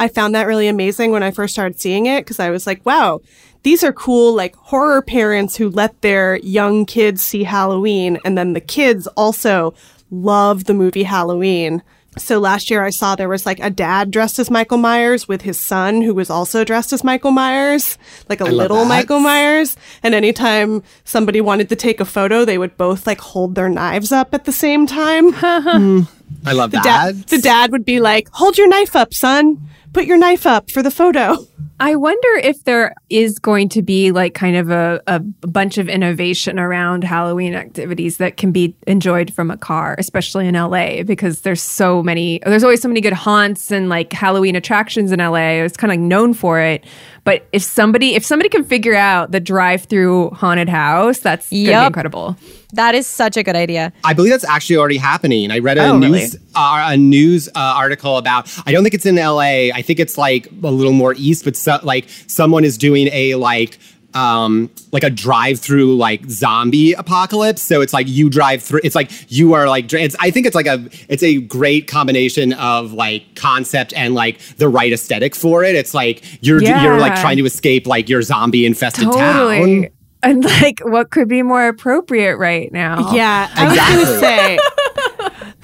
Speaker 3: I found that really amazing when I first started seeing it because I was like, wow, these are cool, like horror parents who let their young kids see Halloween. And then the kids also love the movie Halloween. So last year I saw there was like a dad dressed as Michael Myers with his son who was also dressed as Michael Myers, like a little. Michael Myers. And anytime somebody wanted to take a photo, they would both like hold their knives up at the same time.
Speaker 7: Mm, I love
Speaker 3: The,
Speaker 7: that.
Speaker 3: dad, the dad would be like, "Hold your knife up, son. Put your knife up for the photo."
Speaker 2: I wonder if there is going to be like kind of a, a bunch of innovation around Halloween activities that can be enjoyed from a car, especially in LA, because there's so many, there's always so many good haunts and like Halloween attractions in LA. It's kind of known for it. But if somebody, if somebody can figure out the drive-through haunted house, that's gonna be
Speaker 4: Yep.
Speaker 2: incredible.
Speaker 4: That is such a good idea.
Speaker 7: I believe that's actually already happening. I read a
Speaker 2: Oh, really?
Speaker 7: news uh, a news uh, article about. I don't think it's in L.A. I think it's like a little more east, but so, like someone is doing a like um like a drive through like zombie apocalypse so it's like you drive through it's like you are like it's i think it's like a it's a great combination of like concept and like the right aesthetic for it it's like you're you're like trying to escape like your zombie infested
Speaker 2: Totally.
Speaker 7: town
Speaker 2: And like, what could be more appropriate right now?
Speaker 3: Yeah, I was gonna say.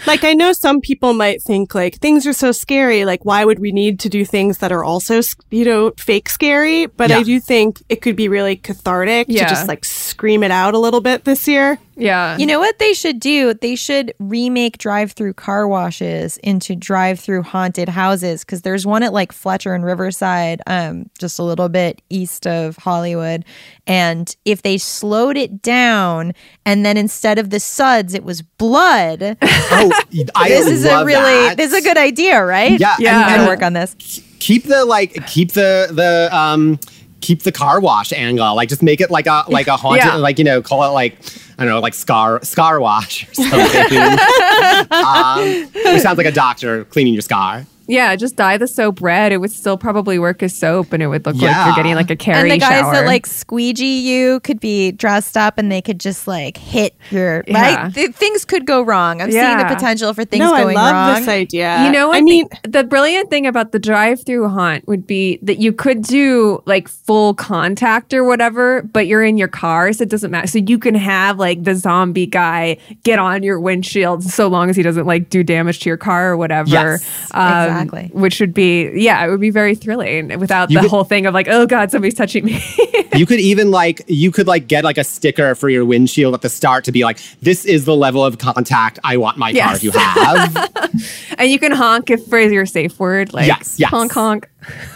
Speaker 3: Like I know some people might think like things are so scary. Like why would we need to do things that are also you know fake scary? But I do think it could be really cathartic
Speaker 2: Yeah.
Speaker 3: to just like scream it out a little bit this year.
Speaker 2: Yeah.
Speaker 4: You know what they should do? They should remake drive-through car washes into drive-through haunted houses because there's one at like Fletcher and Riverside, um, just a little bit east of Hollywood. And if they slowed it down and then instead of the suds, it was blood.
Speaker 7: Oh, I
Speaker 4: this is a really
Speaker 7: that.
Speaker 4: this is a good idea, right?
Speaker 7: Yeah,
Speaker 4: yeah.
Speaker 7: and-
Speaker 4: I'm
Speaker 7: and-
Speaker 4: work on this.
Speaker 7: keep the like keep the the um keep the car wash angle like just make it like a like a haunted
Speaker 2: Yeah.
Speaker 7: like you know call it like i don't know like scar scar wash or something. Um which sounds like a doctor cleaning your scar
Speaker 2: Yeah, just dye the soap red. It would still probably work as soap and it would look like you're getting like a carry
Speaker 4: and the guys
Speaker 2: shower.
Speaker 4: that like squeegee you could be dressed up and they could just like hit your
Speaker 2: Yeah.
Speaker 4: right. Th- things could go wrong. I'm seeing the potential for things
Speaker 3: no,
Speaker 4: going
Speaker 3: I love
Speaker 4: wrong.
Speaker 3: this idea.
Speaker 2: You know what?
Speaker 3: I mean,
Speaker 2: the, the brilliant thing about the drive-through haunt would be that you could do like full contact or whatever, but you're in your car, so it doesn't matter. So you can have like the zombie guy get on your windshield, so long as he doesn't like do damage to your car or whatever.
Speaker 7: Yes,
Speaker 4: exactly.
Speaker 2: Um, which would be, yeah, it would be very thrilling without
Speaker 7: You
Speaker 2: the
Speaker 7: could-
Speaker 2: whole thing of like, oh god, somebody's touching me.
Speaker 7: you could even like you could like get like a sticker for your windshield at the start to be like this is the level of contact i want my car to have
Speaker 2: and you can honk if for your safe word, like
Speaker 7: Yes, yes.
Speaker 2: honk honk.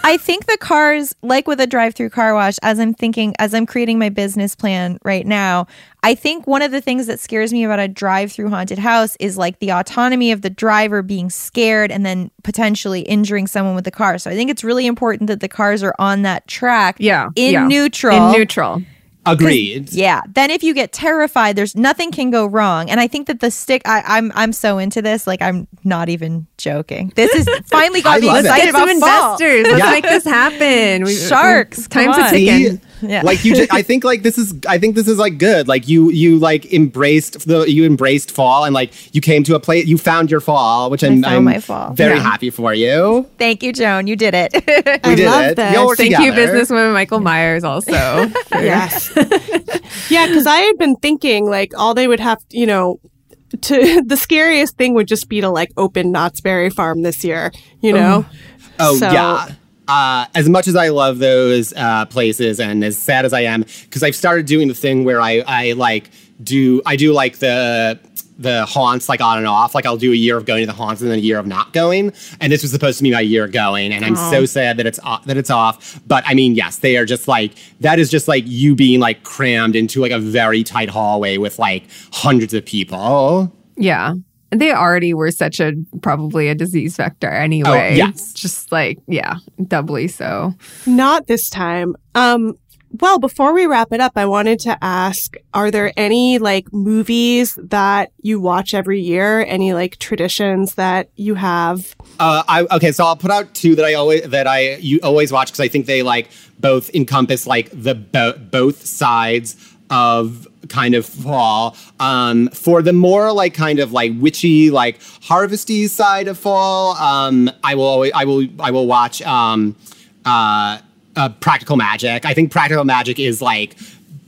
Speaker 4: I think the cars, like with a drive-through car wash, as I'm thinking, as I'm creating my business plan right now, I think one of the things that scares me about a drive-through haunted house is like the autonomy of the driver being scared and then potentially injuring someone with the car. So I think it's really important that the cars are on that track,
Speaker 2: Yeah,
Speaker 4: in
Speaker 2: yeah.
Speaker 4: neutral,
Speaker 2: In neutral.
Speaker 7: Agreed
Speaker 4: Yeah. Then if you get terrified, there's nothing can go wrong. And I think that the stick I, I'm I'm so into this, like I'm not even joking. This is finally got me excited
Speaker 2: Get some
Speaker 4: about fall.
Speaker 2: investors. Let's
Speaker 7: Yeah.
Speaker 2: make this happen. We,
Speaker 4: Sharks,
Speaker 2: we- time's
Speaker 4: come
Speaker 2: a
Speaker 4: on.
Speaker 2: ticking.
Speaker 4: Yeah.
Speaker 7: like you just, i think like this is i think this is like good like you you like embraced the you embraced fall and like you came to a place you found your fall which i'm,
Speaker 4: found
Speaker 7: I'm
Speaker 4: my fall.
Speaker 7: very
Speaker 2: Yeah.
Speaker 7: happy for you
Speaker 4: Thank you, Joan. You did it.
Speaker 7: we
Speaker 3: I
Speaker 7: did
Speaker 3: love
Speaker 7: it
Speaker 3: this.
Speaker 7: Y'all were
Speaker 2: Thank you,
Speaker 7: together.
Speaker 2: businesswoman Michael Myers, also.
Speaker 3: yes. yeah, because I had been thinking like all they would have, you know, to the scariest thing would just be to like open Knott's Berry Farm this year, you know?
Speaker 7: Oh, oh
Speaker 3: So-
Speaker 7: yeah. Uh, as much as I love those uh, places, and as sad as I am, because I've started doing the thing where I, I like do I do like the the haunts like on and off. Like I'll do a year of going to the haunts and then a year of not going. And this was supposed to be my year going, and I'm so sad that it's off, that it's off. But I mean, yes, they are just like that is just like you being like crammed into like a very tight hallway with like hundreds of people.
Speaker 2: yeah. They already were such a probably a disease vector anyway.
Speaker 7: Oh, yes.
Speaker 2: Just like, yeah, doubly so.
Speaker 3: Not this time. Um, well, before we wrap it up, I wanted to ask, are there any like movies that you watch every year? Any like traditions that you have?
Speaker 7: Uh, I okay, so I'll put out two that I always that I you always watch because I think they like both encompass like the bo- both sides of kind of fall. Um, for the more like kind of like witchy like harvesty side of fall, um, I will always I will I will watch um, uh, uh, Practical Magic. I think Practical Magic is like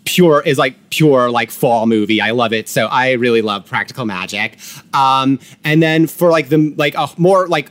Speaker 7: pure is like pure like fall movie. I love it. So I really love Practical Magic. Um, and then for like the like a more like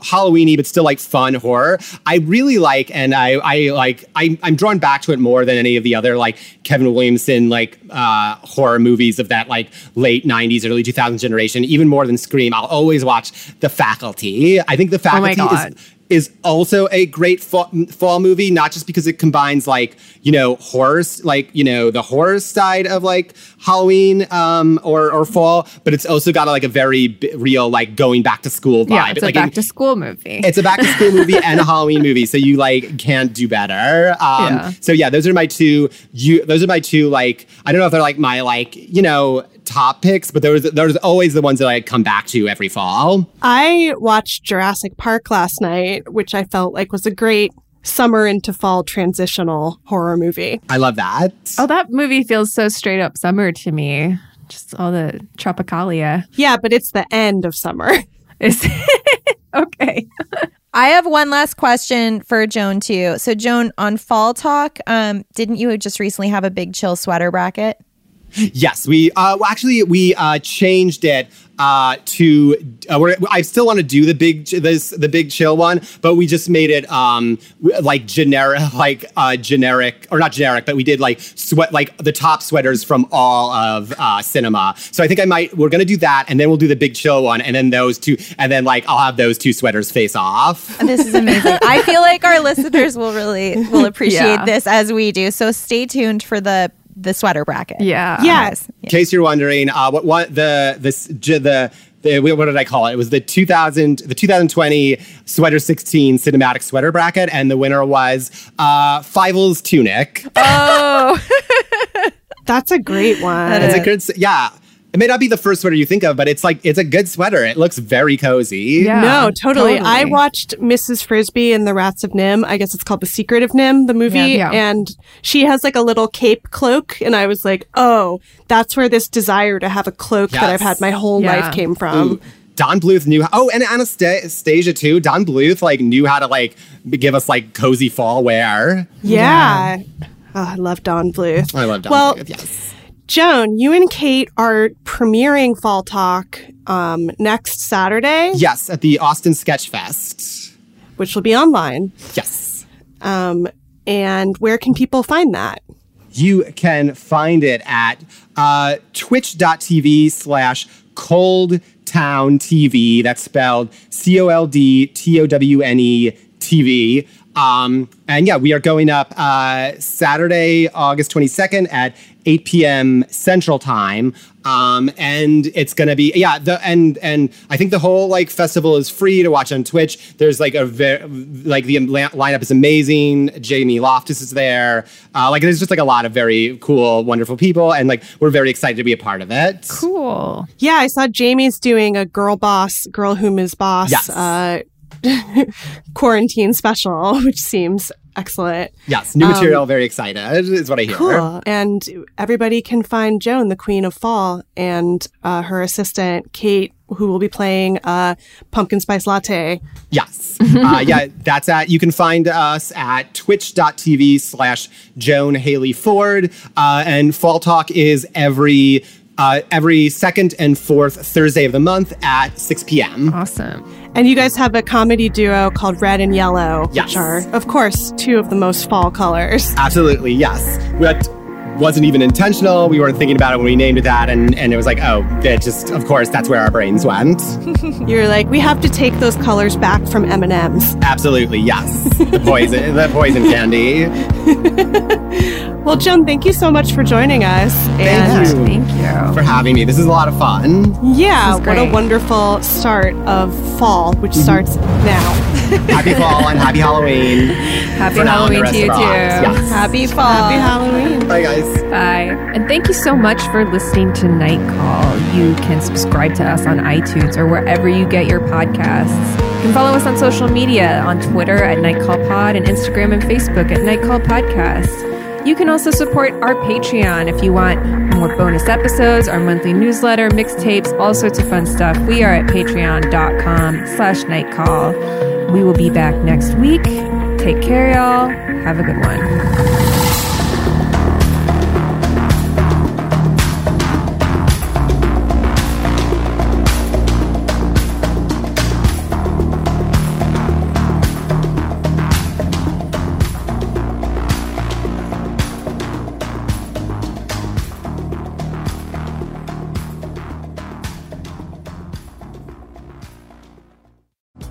Speaker 7: Halloweeny but still like fun horror, I really like and I I like I I'm drawn back to it more than any of the other like Kevin Williamson like uh, horror movies of that like late '90s early 2000s generation. Even more than Scream, I'll always watch The Faculty. I think The
Speaker 2: Oh
Speaker 7: Faculty
Speaker 2: God.
Speaker 7: is is also a great fall, fall movie, not just because it combines like you know horror, like you know the horror side of like Halloween um, or or fall, but it's also got like a very b- real like going back to school vibe.
Speaker 2: Yeah, it's
Speaker 7: like
Speaker 2: a
Speaker 7: in-
Speaker 2: back to school movie.
Speaker 7: it's a back to school movie and a Halloween movie, so you like can't do better. Um,
Speaker 2: Yeah.
Speaker 7: So yeah, those are my two. You those are my two. Like I don't know if they're like my like you know top picks, but those those are always the ones that I come back to every fall.
Speaker 3: I watched Jurassic Park last night, which I felt like was a great summer into fall transitional horror movie.
Speaker 7: I love that.
Speaker 2: oh, that movie feels so straight up summer to me. Just all the tropicalia.
Speaker 3: Yeah, but it's the end of summer.
Speaker 2: Is okay.
Speaker 4: I have one last question for Joan too. So Joan, on Fall Talk, um, didn't you just recently have a big chill sweater bracket?
Speaker 7: Yes, we uh, well, actually we uh, changed it uh, to uh, we're, I still want to do the big this the big chill one, but we just made it um like generic like uh generic or not generic, but we did like sweat like the top sweaters from all of uh cinema. So I think I might we're gonna do that, and then we'll do the big chill one, and then those two, and then like I'll have those two sweaters face off.
Speaker 4: This is amazing. I feel like our listeners will really will appreciate
Speaker 2: Yeah.
Speaker 4: this as we do. So stay tuned for the the sweater bracket.
Speaker 2: Yeah.
Speaker 3: Yes.
Speaker 7: In case you're wondering, uh, what what the this j- the the, what did I call it? It was the 2000, the 2020 Sweater 16 cinematic sweater bracket, and the winner was uh, Fievel's Tunic.
Speaker 4: Oh,
Speaker 3: That's a great one.
Speaker 7: It's a good, yeah. It may not be the first sweater you think of, but it's like it's a good sweater. It looks very cozy.
Speaker 2: Yeah.
Speaker 3: no, totally.
Speaker 2: totally.
Speaker 3: I watched Mrs. Frisby and the Rats of NIMH. I guess it's called The Secret of NIMH, the movie.
Speaker 2: Yeah. Yeah.
Speaker 3: And she has like a little cape cloak. And I was like, oh, that's where this desire to have a cloak that I've had my whole
Speaker 2: Yeah.
Speaker 3: life came from.
Speaker 7: Ooh, Don Bluth knew. How, Oh, and Anastasia too. Don Bluth like knew how to like give us like cozy fall wear.
Speaker 3: Yeah. Oh, I love Don Bluth.
Speaker 7: I love Don
Speaker 3: Well,
Speaker 7: Bluth. Yes.
Speaker 3: Joan, you and Kate are premiering Fall Talk um, next Saturday,
Speaker 7: Yes, at the Austin Sketch Fest.
Speaker 3: which will be online.
Speaker 7: Yes.
Speaker 3: Um, and where can people find that?
Speaker 7: You can find it at uh, twitch.tv slash cold town TV. That's spelled C O L D T O W N E TV. Um, and yeah, we are going up uh, Saturday, August 22nd at 8 p.m. Central Time. Um, and it's gonna be yeah the and and I think the whole like festival is free to watch on Twitch. There's like a very like the lineup is amazing. Jamie Loftus is there. Uh, like there's just like a lot of very cool, wonderful people, and like we're very excited to be a part of it.
Speaker 2: Cool.
Speaker 3: Yeah, I saw Jamie's doing a girl boss, girl whom is boss
Speaker 7: Yes.
Speaker 3: uh, quarantine special, which seems excellent.
Speaker 7: Yes, new
Speaker 3: Um,
Speaker 7: material. very excited is what I hear.
Speaker 3: Cool. And everybody can find Joan, the Queen of Fall, and uh, her assistant, Kate, who will be playing uh, Pumpkin Spice Latte.
Speaker 7: Yes. uh, yeah, that's at, you can find us at twitch.tv slash Joan Haley Ford. Uh, and Fall Talk is every, uh, every second and fourth Thursday of the month at 6 p.m.
Speaker 2: Awesome.
Speaker 3: And you guys have a comedy duo called Red and Yellow,
Speaker 7: Yes.
Speaker 3: which are, of course, two of the most fall colors.
Speaker 7: Absolutely, yes. That wasn't even intentional. We weren't thinking about it when we named it that. And, and it was like, oh, it just, of course, that's where our brains went.
Speaker 3: You're like, we have to take those colors back from M&M's.
Speaker 7: Absolutely, yes. The poison, the poison candy.
Speaker 3: Well, Joan, thank you so much for joining us. and
Speaker 7: you.
Speaker 2: Thank you.
Speaker 7: For having me. This is a lot of fun.
Speaker 3: Yeah,
Speaker 2: This is
Speaker 3: what a wonderful start of fall, which
Speaker 7: Mm-hmm.
Speaker 3: starts now.
Speaker 7: Happy fall and happy Halloween.
Speaker 2: Happy
Speaker 7: For now and the
Speaker 2: Halloween
Speaker 7: rest
Speaker 2: to you too.
Speaker 7: Yes.
Speaker 4: happy fall.
Speaker 3: Happy Halloween.
Speaker 7: Bye, guys.
Speaker 2: Bye. And thank you so much for listening to Night Call. You can subscribe to us on iTunes or wherever you get your podcasts. You can follow us on social media on Twitter at Night Call Pod and Instagram and Facebook at Night Call Podcast. You can also support our Patreon if you want more bonus episodes, our monthly newsletter, mixtapes, all sorts of fun stuff. We are at patreon.com slash nightcall. We will be back next week. Take care, y'all. Have a good one.